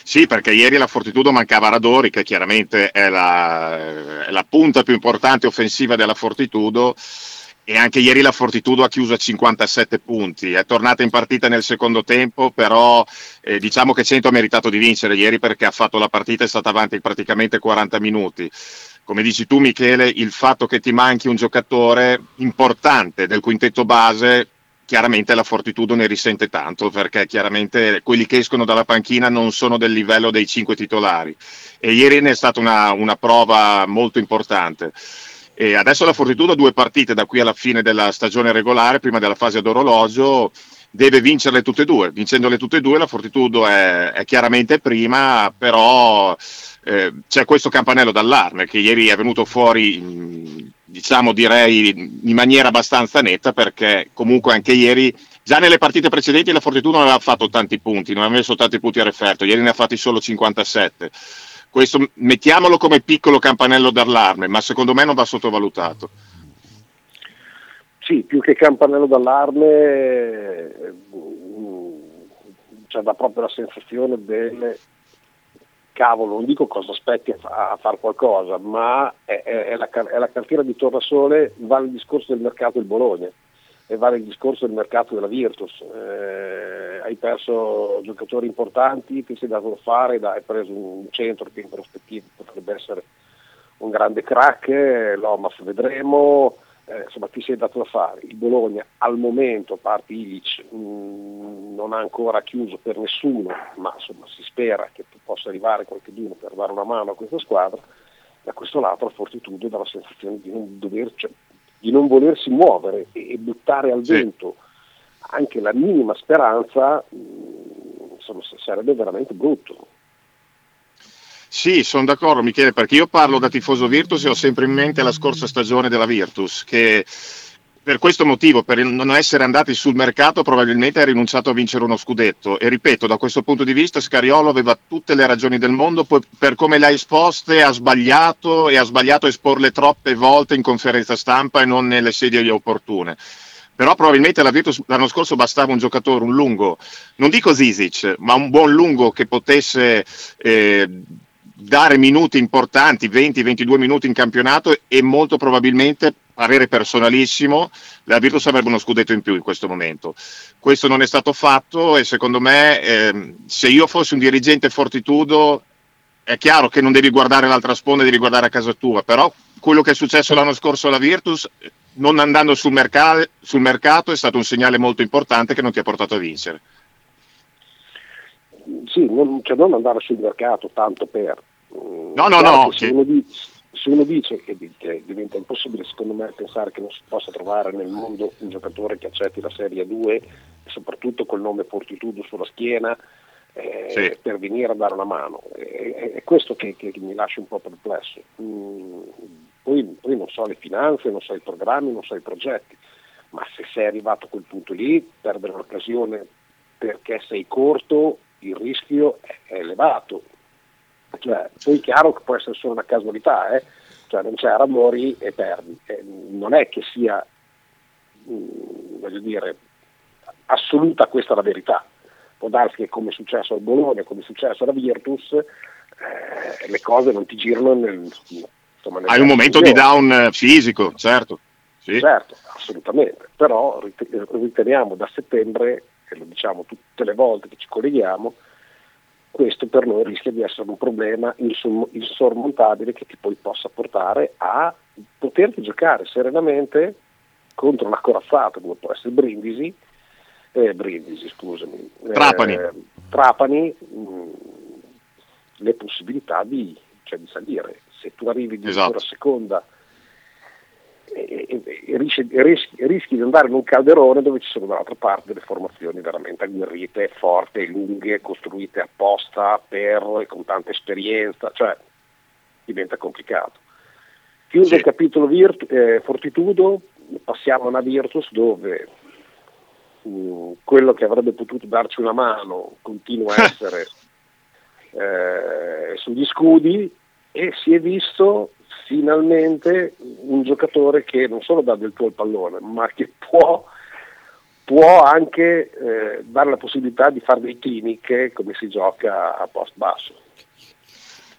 Sì, perché ieri la Fortitudo mancava Radori, che chiaramente è la, è la punta più importante offensiva della Fortitudo, e anche ieri la Fortitudo ha chiuso a 57 punti. È tornata in partita nel secondo tempo, però eh, diciamo che Cento ha meritato di vincere ieri perché ha fatto la partita e è stata avanti praticamente 40 minuti. Come dici tu, Michele, il fatto che ti manchi un giocatore importante del quintetto base chiaramente la Fortitudo ne risente tanto perché chiaramente quelli che escono dalla panchina non sono del livello dei cinque titolari e ieri ne è stata una, una prova molto importante. E adesso la Fortitudo ha due partite da qui alla fine della stagione regolare, prima della fase ad orologio, deve vincerle tutte e due. Vincendole tutte e due la Fortitudo è, è chiaramente prima, però eh, c'è questo campanello d'allarme che ieri è venuto fuori, mh, diciamo direi in maniera abbastanza netta, perché comunque anche ieri, già nelle partite precedenti la Fortitudo non aveva fatto tanti punti, non aveva messo tanti punti a referto, ieri ne ha fatti solo 57. Questo mettiamolo come piccolo campanello d'allarme, ma secondo me non va sottovalutato. Sì, più che campanello d'allarme mm, c'è da proprio la sensazione del cavolo, non dico cosa aspetti a, a fare qualcosa, ma è, è- è la, è la cartiera di Tornasole, vale il discorso del mercato del Bologna e vale il discorso del mercato della Virtus. Eh, hai perso giocatori importanti, ti sei dato da fare, hai preso un centro che in prospettiva potrebbe essere un grande crack, l'Omas vedremo, eh, insomma ti sei dato da fare. Il Bologna al momento, a parte Ilic, mh, non ha ancora chiuso per nessuno, ma insomma si spera che possa arrivare qualcuno per dare una mano a questa squadra. Da questo lato la Fortitudo dà la sensazione di non, dover, cioè, di non volersi muovere e, buttare al vento anche la minima speranza, mh, insomma, sarebbe veramente brutto. Sì, sono d'accordo Michele, perché io parlo da tifoso Virtus e ho sempre in mente la scorsa stagione della Virtus, che per questo motivo, per non essere andati sul mercato, probabilmente ha rinunciato a vincere uno scudetto. E ripeto, da questo punto di vista, Scariolo aveva tutte le ragioni del mondo, poi per come le ha esposte ha sbagliato e ha sbagliato a esporle troppe volte in conferenza stampa e non nelle sedie opportune. Però probabilmente la Virtus l'anno scorso bastava un giocatore, un lungo, non dico Zisic, ma un buon lungo che potesse eh, dare minuti importanti, 20-22 minuti in campionato e molto probabilmente parere personalissimo, la Virtus avrebbe uno scudetto in più in questo momento. Questo non è stato fatto e secondo me ehm, se io fossi un dirigente fortitudo è chiaro che non devi guardare l'altra sponda, devi guardare a casa tua, però quello che è successo l'anno scorso alla Virtus, non andando sul, mercato, sul mercato è stato un segnale molto importante che non ti ha portato a vincere. Sì, non, cioè non andare sul mercato tanto per... No, no, no. Se uno, dice, se uno dice che, che, diventa impossibile, secondo me, pensare che non si possa trovare nel mondo un giocatore che accetti la Serie 2, soprattutto col nome Fortitudo sulla schiena, eh, Sì. per venire a dare una mano. È, è questo che, che- mi lascia un po' perplesso. Mm, poi, poi non so le finanze, non so i programmi, non so i progetti, ma se sei arrivato a quel punto lì, perdere l'occasione perché sei corto, il rischio è, è elevato. Cioè, poi è chiaro che può essere solo una casualità, eh? cioè non c'è Ramori e perdi. Eh, non è che sia, mm, voglio dire, assoluta questa la verità. Può darsi che come è successo al Bologna, come è successo alla Virtus, eh, le cose non ti girano nel, insomma, Hai un momento di down eh, fisico, certo. Sì. Certo, assolutamente, però rit- riteniamo da settembre, e lo diciamo tutte le volte che ci colleghiamo, questo per noi rischia di essere un problema insormontabile che ti poi possa portare a poterti giocare serenamente contro una corazzata come può essere Brindisi, eh, Brindisi scusami, eh, Trapani. Trapani, mh, le possibilità di, cioè, di salire. Se tu arrivi di Esatto. seconda rischi, e rischi- e di andare in un calderone dove ci sono dall'altra parte delle formazioni veramente agguerrite, forti, lunghe, costruite apposta per, con tanta esperienza, cioè diventa complicato. Chiuso il capitolo Virt- eh, Fortitudo, passiamo a una Virtus dove mh, quello che avrebbe potuto darci una mano continua a essere eh, sugli scudi e si è visto finalmente un giocatore che non solo dà del tuo il pallone, ma che può, può anche eh, dare la possibilità di fare dei cliniche come si gioca a post basso.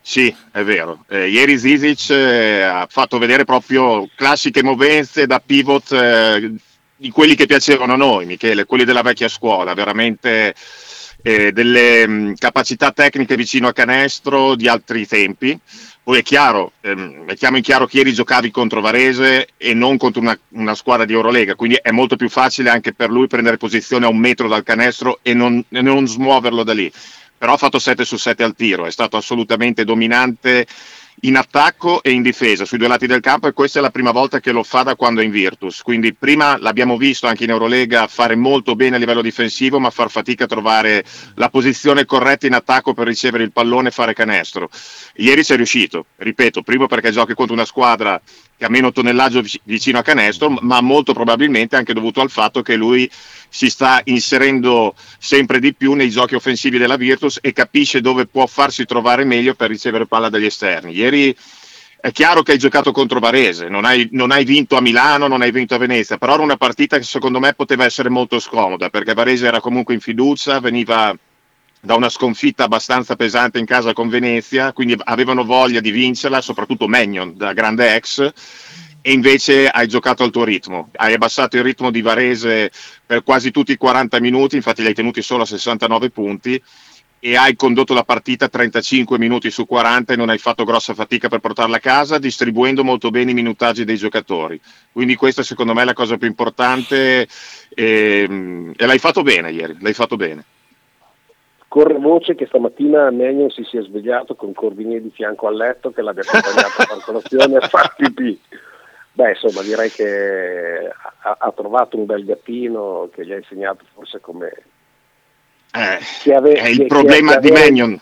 Sì, è vero. Eh, ieri Zizic eh, ha fatto vedere proprio classiche movenze da pivot eh, di quelli che piacevano a noi, Michele, quelli della vecchia scuola, veramente eh, delle mh, capacità tecniche vicino a canestro di altri tempi. Poi è chiaro, ehm, mettiamo in chiaro che ieri giocavi contro Varese e non contro una, una squadra di Eurolega, quindi è molto più facile anche per lui prendere posizione a un metro dal canestro e non, e non smuoverlo da lì. Però ha fatto 7 su 7 al tiro, è stato assolutamente dominante in attacco e in difesa sui due lati del campo e questa è la prima volta che lo fa da quando è in Virtus. Quindi prima l'abbiamo visto anche in Eurolega fare molto bene a livello difensivo ma far fatica a trovare la posizione corretta in attacco per ricevere il pallone e fare canestro. Ieri ci è riuscito, ripeto, primo perché giochi contro una squadra che ha meno tonnellaggio vic- vicino a canestro, ma molto probabilmente anche dovuto al fatto che lui si sta inserendo sempre di più nei giochi offensivi della Virtus e capisce dove può farsi trovare meglio per ricevere palla dagli esterni. Ieri è chiaro che hai giocato contro Varese, non hai, non hai vinto a Milano, non hai vinto a Venezia, però era una partita che secondo me poteva essere molto scomoda perché Varese era comunque in fiducia, veniva da una sconfitta abbastanza pesante in casa con Venezia, quindi avevano voglia di vincerla, soprattutto Magnon da grande ex, e invece hai giocato al tuo ritmo, hai abbassato il ritmo di Varese per quasi tutti i 40 minuti, infatti li hai tenuti solo a 69 punti e hai condotto la partita 35 minuti su 40 e non hai fatto grossa fatica per portarla a casa, distribuendo molto bene i minutaggi dei giocatori. Quindi questa secondo me è la cosa più importante e, e l'hai fatto bene ieri, l'hai fatto bene. Corre voce che stamattina Magnon si sia svegliato con Corvinier di fianco al letto che l'abbia accompagnato a fare colazione a fare pipì. Beh, insomma, direi che ha, ha trovato un bel gattino che gli ha insegnato forse come... Eh, ave- è il che- problema che di avere- Magnon.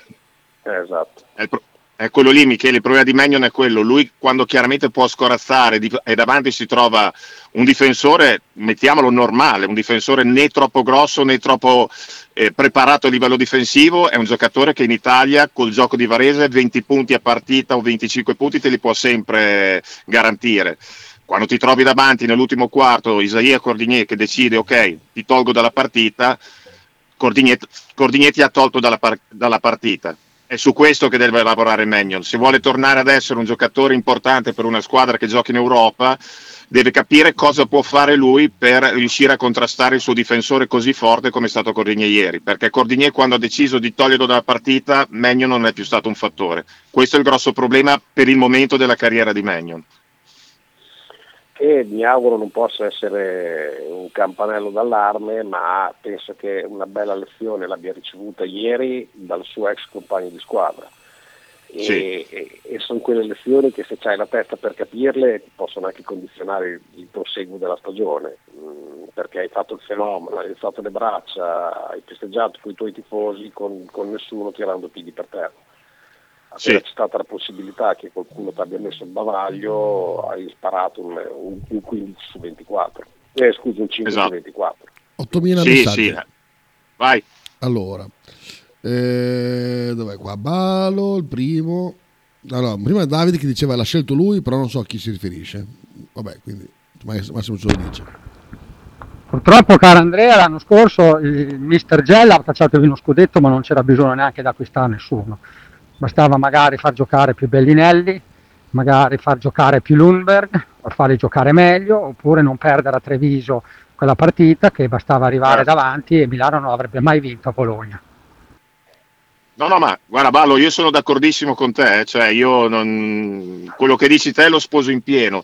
Eh, esatto. È il, pro- è È quello lì, Michele, il problema di Magnon è quello. Lui quando chiaramente può scorazzare e davanti si trova un difensore, mettiamolo normale, un difensore né troppo grosso né troppo eh, preparato a livello difensivo, è un giocatore che in Italia col gioco di Varese 20 punti a partita o 25 punti te li può sempre garantire. Quando ti trovi davanti nell'ultimo quarto Isaia Cordigné che decide ok, ti tolgo dalla partita, Cordigné, Cordigné ti ha tolto dalla, par- dalla partita. È su questo che deve lavorare Magnon. Se vuole tornare ad essere un giocatore importante per una squadra che gioca in Europa, deve capire cosa può fare lui per riuscire a contrastare il suo difensore così forte come è stato Cordigné ieri. Perché Cordigné quando ha deciso di toglierlo dalla partita, Magnon non è più stato un fattore. Questo è il grosso problema per il momento della carriera di Magnon. Che mi auguro non possa essere un campanello d'allarme, ma penso che una bella lezione l'abbia ricevuta ieri dal suo ex compagno di squadra. E, Sì. e- e sono quelle lezioni che se c'hai la testa per capirle possono anche condizionare il, il proseguo della stagione, Mm, perché hai fatto il fenomeno, hai alzato le braccia, hai festeggiato con i tuoi tifosi con, con nessuno tirando piedi per terra. Appena c'è stata la possibilità che qualcuno ti abbia messo il bavaglio, hai sparato un, un- un 15 su 24. Eh, scusi, un 5 Esatto. su 24. 8000 Sì, messaggi. sì. Vai. Allora, eh, dov'è qua? Balo, il primo. Allora, prima Davide che diceva l'ha scelto lui, però non so a chi si riferisce. Vabbè, quindi Massimo ce lo dice. Purtroppo, caro Andrea, l'anno scorso il Mister Gella ha cacciato via uno scudetto, ma non c'era bisogno neanche di acquistare nessuno. Bastava magari far giocare più Bellinelli, magari far giocare più Lundberg, farli giocare meglio, oppure non perdere a Treviso quella partita che bastava arrivare davanti e Milano non avrebbe mai vinto a Bologna. No, no, ma guarda Ballo, io sono d'accordissimo con te, eh, cioè io non... quello che dici te lo sposo in pieno.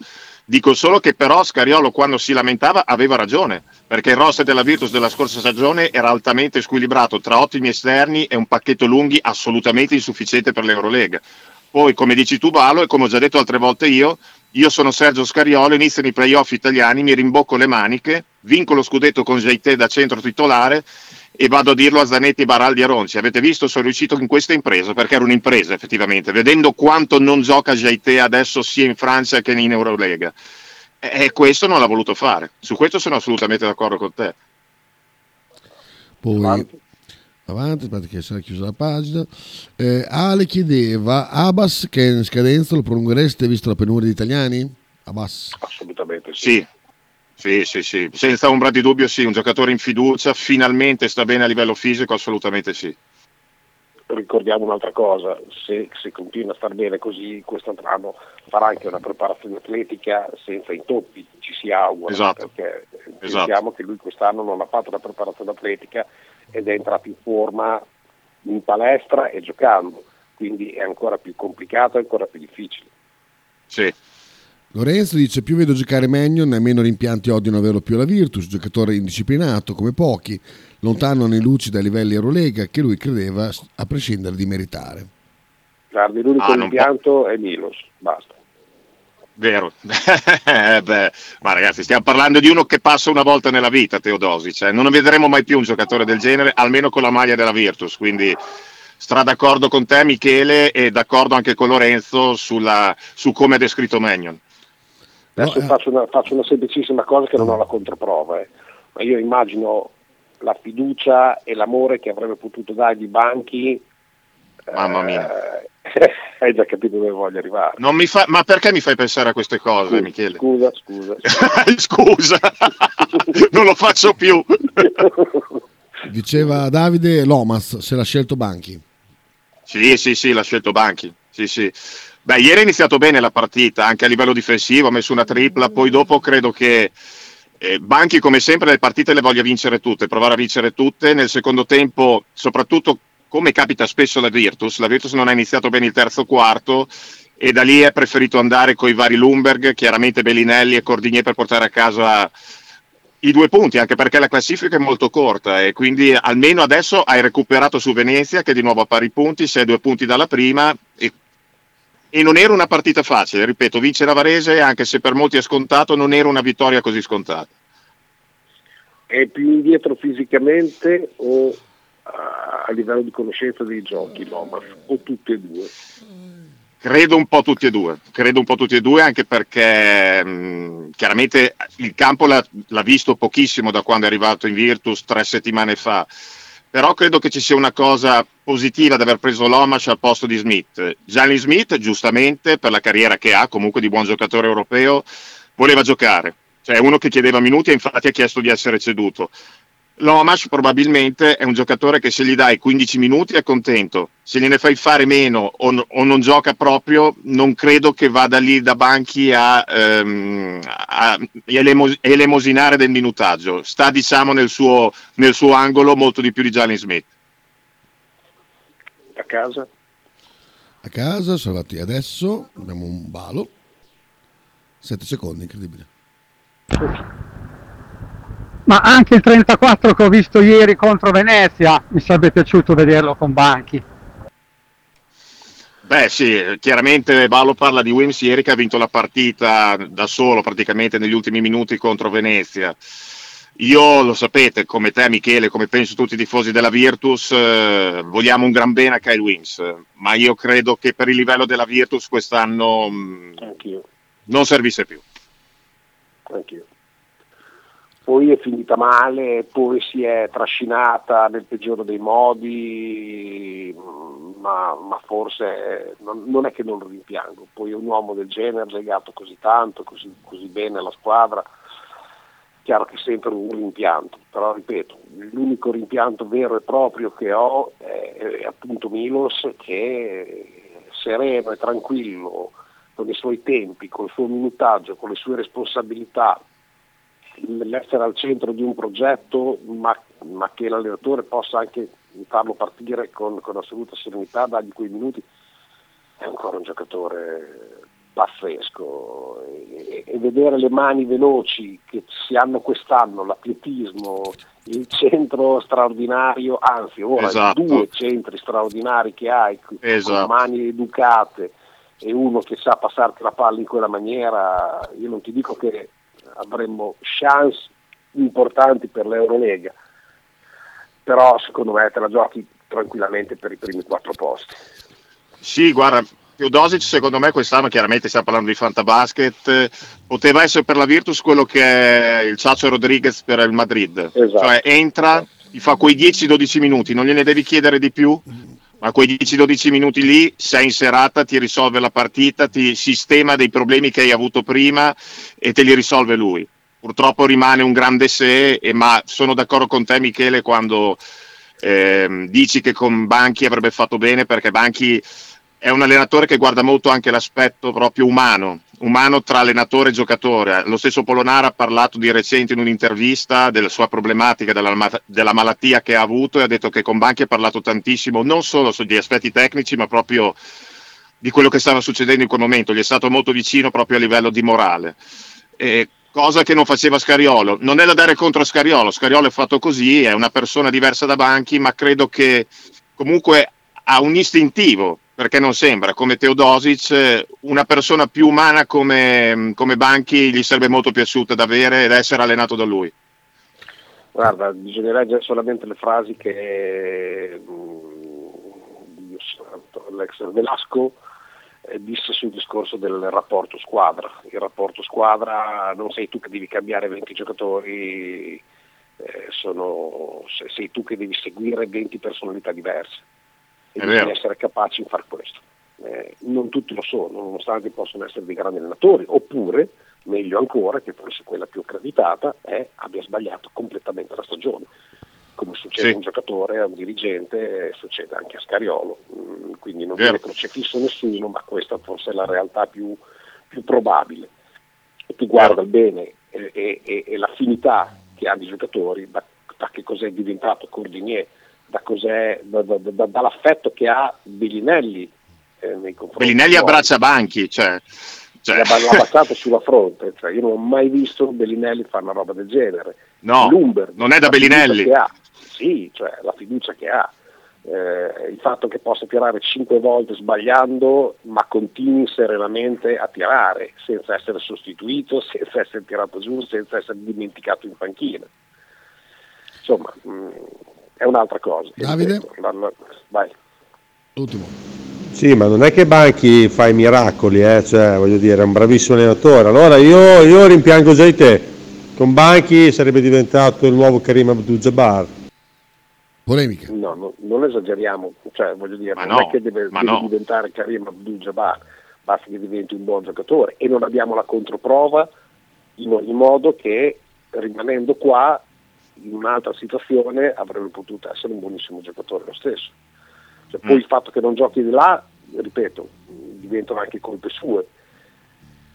Dico solo che però Scariolo quando si lamentava aveva ragione, perché il roster della Virtus della scorsa stagione era altamente squilibrato tra ottimi esterni e un pacchetto lunghi assolutamente insufficiente per l'Eurolega. Poi, come dici tu Ballo, e come ho già detto altre volte io, io sono Sergio Scariolo, iniziano i playoff italiani, mi rimbocco le maniche, vinco lo scudetto con Jaite da centro titolare e vado a dirlo a Zanetti, Baraldi e Ronci. Avete visto, sono riuscito in questa impresa, perché era un'impresa effettivamente, vedendo quanto non gioca Jaite adesso sia in Francia che in Eurolega. E questo non l'ha voluto fare. Su questo sono assolutamente d'accordo con te. Poi avanti, aspetta che sarà chiusa la pagina. Eh, Ale chiedeva, Abbas che è in scadenza lo prolunghereste visto la penuria di italiani? Abbas. Assolutamente Sì. Sì, sì, sì, senza ombra di dubbio sì, un giocatore in fiducia, finalmente sta bene a livello fisico, assolutamente sì. Ricordiamo un'altra cosa, se, se continua a star bene così quest'altro anno farà anche una preparazione atletica senza intoppi, ci si augura, Esatto. perché Esatto. pensiamo che lui quest'anno non ha fatto la preparazione atletica ed è entrato in forma in palestra e giocando, quindi è ancora più complicato e ancora più difficile. Sì. Lorenzo dice più vedo giocare Magnon e meno rimpianti odiano averlo più la Virtus, giocatore indisciplinato come pochi, lontano nei luci dai livelli Eurolega che lui credeva a prescindere di meritare. Guardi, l'unico Ah, rimpianto è Milos, basta. Vero, Eh, beh, ma ragazzi, stiamo parlando di uno che passa una volta nella vita, Teodosi. Cioè, non vedremo mai più un giocatore del genere, almeno con la maglia della Virtus. Quindi, stra d'accordo con te, Michele, e d'accordo anche con Lorenzo sulla- su come ha descritto Magnon. Adesso faccio, una, faccio una semplicissima cosa che non ho la controprova, eh. ma io immagino la fiducia e l'amore che avrebbe potuto dargli Banchi. Mamma mia. eh, hai già capito dove voglio arrivare. Non mi fa- ma perché mi fai pensare a queste cose, Michele? Scusa, scusa. Scusa, non lo faccio più. Diceva Davide Lomas se l'ha scelto Banchi. Sì, sì, sì, l'ha scelto Banchi. Sì, sì. Beh, ieri è iniziato bene la partita, anche a livello difensivo, ha messo una tripla, poi dopo credo che eh, Banchi come sempre le partite le voglia vincere tutte, provare a vincere tutte. Nel secondo tempo, soprattutto come capita spesso alla Virtus, la Virtus non ha iniziato bene il terzo quarto e da lì è preferito andare con i vari Lumberg, chiaramente Bellinelli e Cordigné per portare a casa i due punti, anche perché la classifica è molto corta e quindi almeno adesso hai recuperato su Venezia che di nuovo a pari punti, sei due punti dalla prima e, e non era una partita facile, ripeto, vincere a Varese anche se per molti è scontato non era una vittoria così scontata. È più indietro fisicamente o a livello di conoscenza dei giochi Lomas, o tutte e due? Credo un po' tutti e due, credo un po' tutti e due anche perché mh, chiaramente il campo l'ha, l'ha visto pochissimo da quando è arrivato in Virtus tre settimane fa, però credo che ci sia una cosa positiva di aver preso Lomash al posto di Smith. Gianni Smith, giustamente, per la carriera che ha, comunque di buon giocatore europeo, voleva giocare, cioè uno che chiedeva minuti e infatti ha chiesto di essere ceduto. Lomash probabilmente è un giocatore che se gli dai 15 minuti è contento, se gliene fai fare meno o, n- o non gioca proprio, non credo che vada lì da banchi a, ehm, a elemos- elemosinare del minutaggio. Sta diciamo nel suo, nel suo angolo molto di più di Jalen Smith. A casa? A casa, sono arrivati adesso, abbiamo un balo. 7 secondi, incredibile. Ma anche il 34 che ho visto ieri contro Venezia mi sarebbe piaciuto vederlo con Banchi. Beh sì, chiaramente Ballo parla di Wims ieri che ha vinto la partita da solo praticamente negli ultimi minuti contro Venezia. Io lo sapete, come te Michele, come penso tutti i tifosi della Virtus, eh, vogliamo un gran bene a Kyle Wims, ma io credo che per il livello della Virtus quest'anno mh, Anch'io, non servisse più. anch'io. Poi è finita male, poi si è trascinata nel peggiore dei modi, mm, ma, ma forse eh, non, non è che non lo rimpiango. Poi un uomo del genere legato così tanto, così, così bene alla squadra, chiaro che è sempre un rimpianto, però ripeto, l'unico rimpianto vero e proprio che ho è, è appunto Milos che sereno e tranquillo con i suoi tempi, col suo minutaggio, con le sue responsabilità, l'essere al centro di un progetto, ma, ma che l'allenatore possa anche farlo partire con, con assoluta serenità, dargli quei minuti, è ancora un giocatore pazzesco e, e vedere le mani veloci che si hanno quest'anno, l'atletismo, il centro straordinario, anzi ora Esatto. due centri straordinari che hai con Esatto. mani educate e uno che sa passarti la palla in quella maniera, io non ti dico che avremmo chance importanti per l'Eurolega, però secondo me te la giochi tranquillamente per i primi quattro posti. Sì, guarda, Teodosic secondo me quest'anno, chiaramente stiamo parlando di Fantabasket, poteva essere per la Virtus quello che è il Ciaccio Rodriguez per il Madrid. Esatto. Cioè entra, ti fa quei 10-12 minuti, non gliene devi chiedere di più, ma quei 10-12 minuti lì sei in serata, ti risolve la partita, ti sistema dei problemi che hai avuto prima e te li risolve lui. Purtroppo rimane un grande se, e- ma sono d'accordo con te Michele quando ehm, dici che con Banchi avrebbe fatto bene perché Banchi è un allenatore che guarda molto anche l'aspetto proprio umano, umano tra allenatore e giocatore. Lo stesso Polonara ha parlato di recente in un'intervista della sua problematica, della, della malattia che ha avuto e ha detto che con Banchi ha parlato tantissimo non solo sugli aspetti tecnici ma proprio di quello che stava succedendo in quel momento, gli è stato molto vicino proprio a livello di morale. E cosa che non faceva Scariolo. Non è da dare contro Scariolo, Scariolo è fatto così, è una persona diversa da Banchi, ma credo che comunque ha un istintivo, perché non sembra, come Teodosic, una persona più umana come, come Banchi gli sarebbe molto piaciuta da avere ed essere allenato da lui. Guarda, bisogna leggere solamente le frasi che Dio l'ex Velasco eh, disse sul discorso del rapporto squadra. Il rapporto squadra non sei tu che devi cambiare 20 giocatori, eh, sono, se- sei tu che devi seguire 20 personalità diverse e bisogna essere capaci di fare questo. Eh, non tutti lo sono, nonostante possono essere dei grandi allenatori, oppure, meglio ancora, che forse quella più accreditata, è abbia sbagliato completamente la stagione come succede Sì. a un giocatore, a un dirigente, eh, succede anche a Scariolo. Mm, quindi non viene crocifisso nessuno, ma questa forse è la realtà più, più probabile. E tu guarda il bene e, e- e- e l'affinità che hanno i giocatori, da, da che cos'è diventato Cordinier, da cos'è, da- da- da- dall'affetto che ha Bellinelli eh, nei confronti Bellinelli abbraccia Banchi, cioè, cioè- L'ha abbassato sulla fronte, cioè, io non ho mai visto Bellinelli fare una roba del genere. No, L'Umber, non è da Bellinelli. Sì, cioè la fiducia che ha. Eh, il fatto che possa tirare cinque volte sbagliando, ma continui serenamente a tirare, senza essere sostituito, senza essere tirato giù, senza essere dimenticato in panchina. Insomma, mh, è un'altra cosa. Davide? Ripeto, la- la- vai. Ultimo. Sì, ma non è che Banchi fa i miracoli, eh, cioè, voglio dire, è un bravissimo allenatore. Allora io, io rimpiango già di te. Con Banchi sarebbe diventato il nuovo Karim Abdul-Jabbar. Polemica. No, no, non esageriamo, cioè voglio dire, Ma non no, è che deve, deve no. diventare Karim Abdul-Jabbar, basta che diventi un buon giocatore e non abbiamo la controprova in ogni modo che rimanendo qua in un'altra situazione avrebbe potuto essere un buonissimo giocatore lo stesso. Cioè, poi Mm. il fatto che non giochi di là, ripeto, diventano anche colpe sue.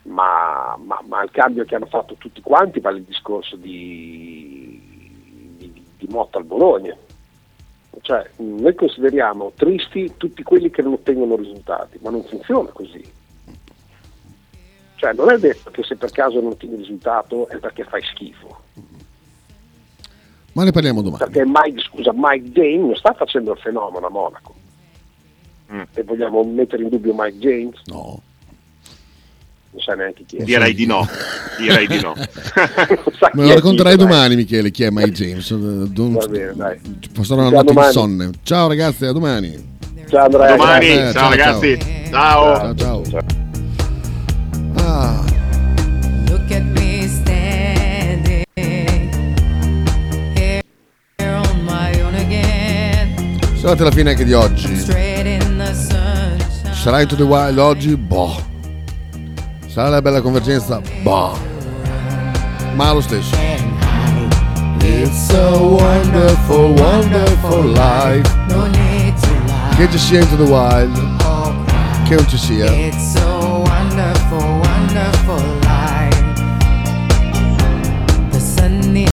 Ma, ma- ma il cambio che hanno fatto tutti quanti vale il discorso di, di, di Motta al Bologna. Cioè, noi consideriamo tristi tutti quelli che non ottengono risultati, ma non funziona così. Cioè, non è detto che se per caso non ottieni risultato è perché fai schifo. Ma ne parliamo domani. Perché Mike, scusa, Mike James non sta facendo il fenomeno a Monaco. Mm. E vogliamo mettere in dubbio Mike James? No. Non sa neanche chi è. Direi di no, direi di no. Me lo racconterai domani, Michele, chi è Mike James. Eh, don- Va bene, dai. Ciao, notte domani. insonne. Ciao ragazzi, a domani. Ciao Andrea. Domani, Eh, ciao, ragazzi, ciao. Ciao, ciao. Ah, siamo alla fine anche di oggi. In. Ci sarà Into the Wild oggi? Boh. Sarà la bella convergenza? Boh. Ma lo stesso. It's a wonderful, wonderful. Che ci sia Into the Wild, che non ci sia.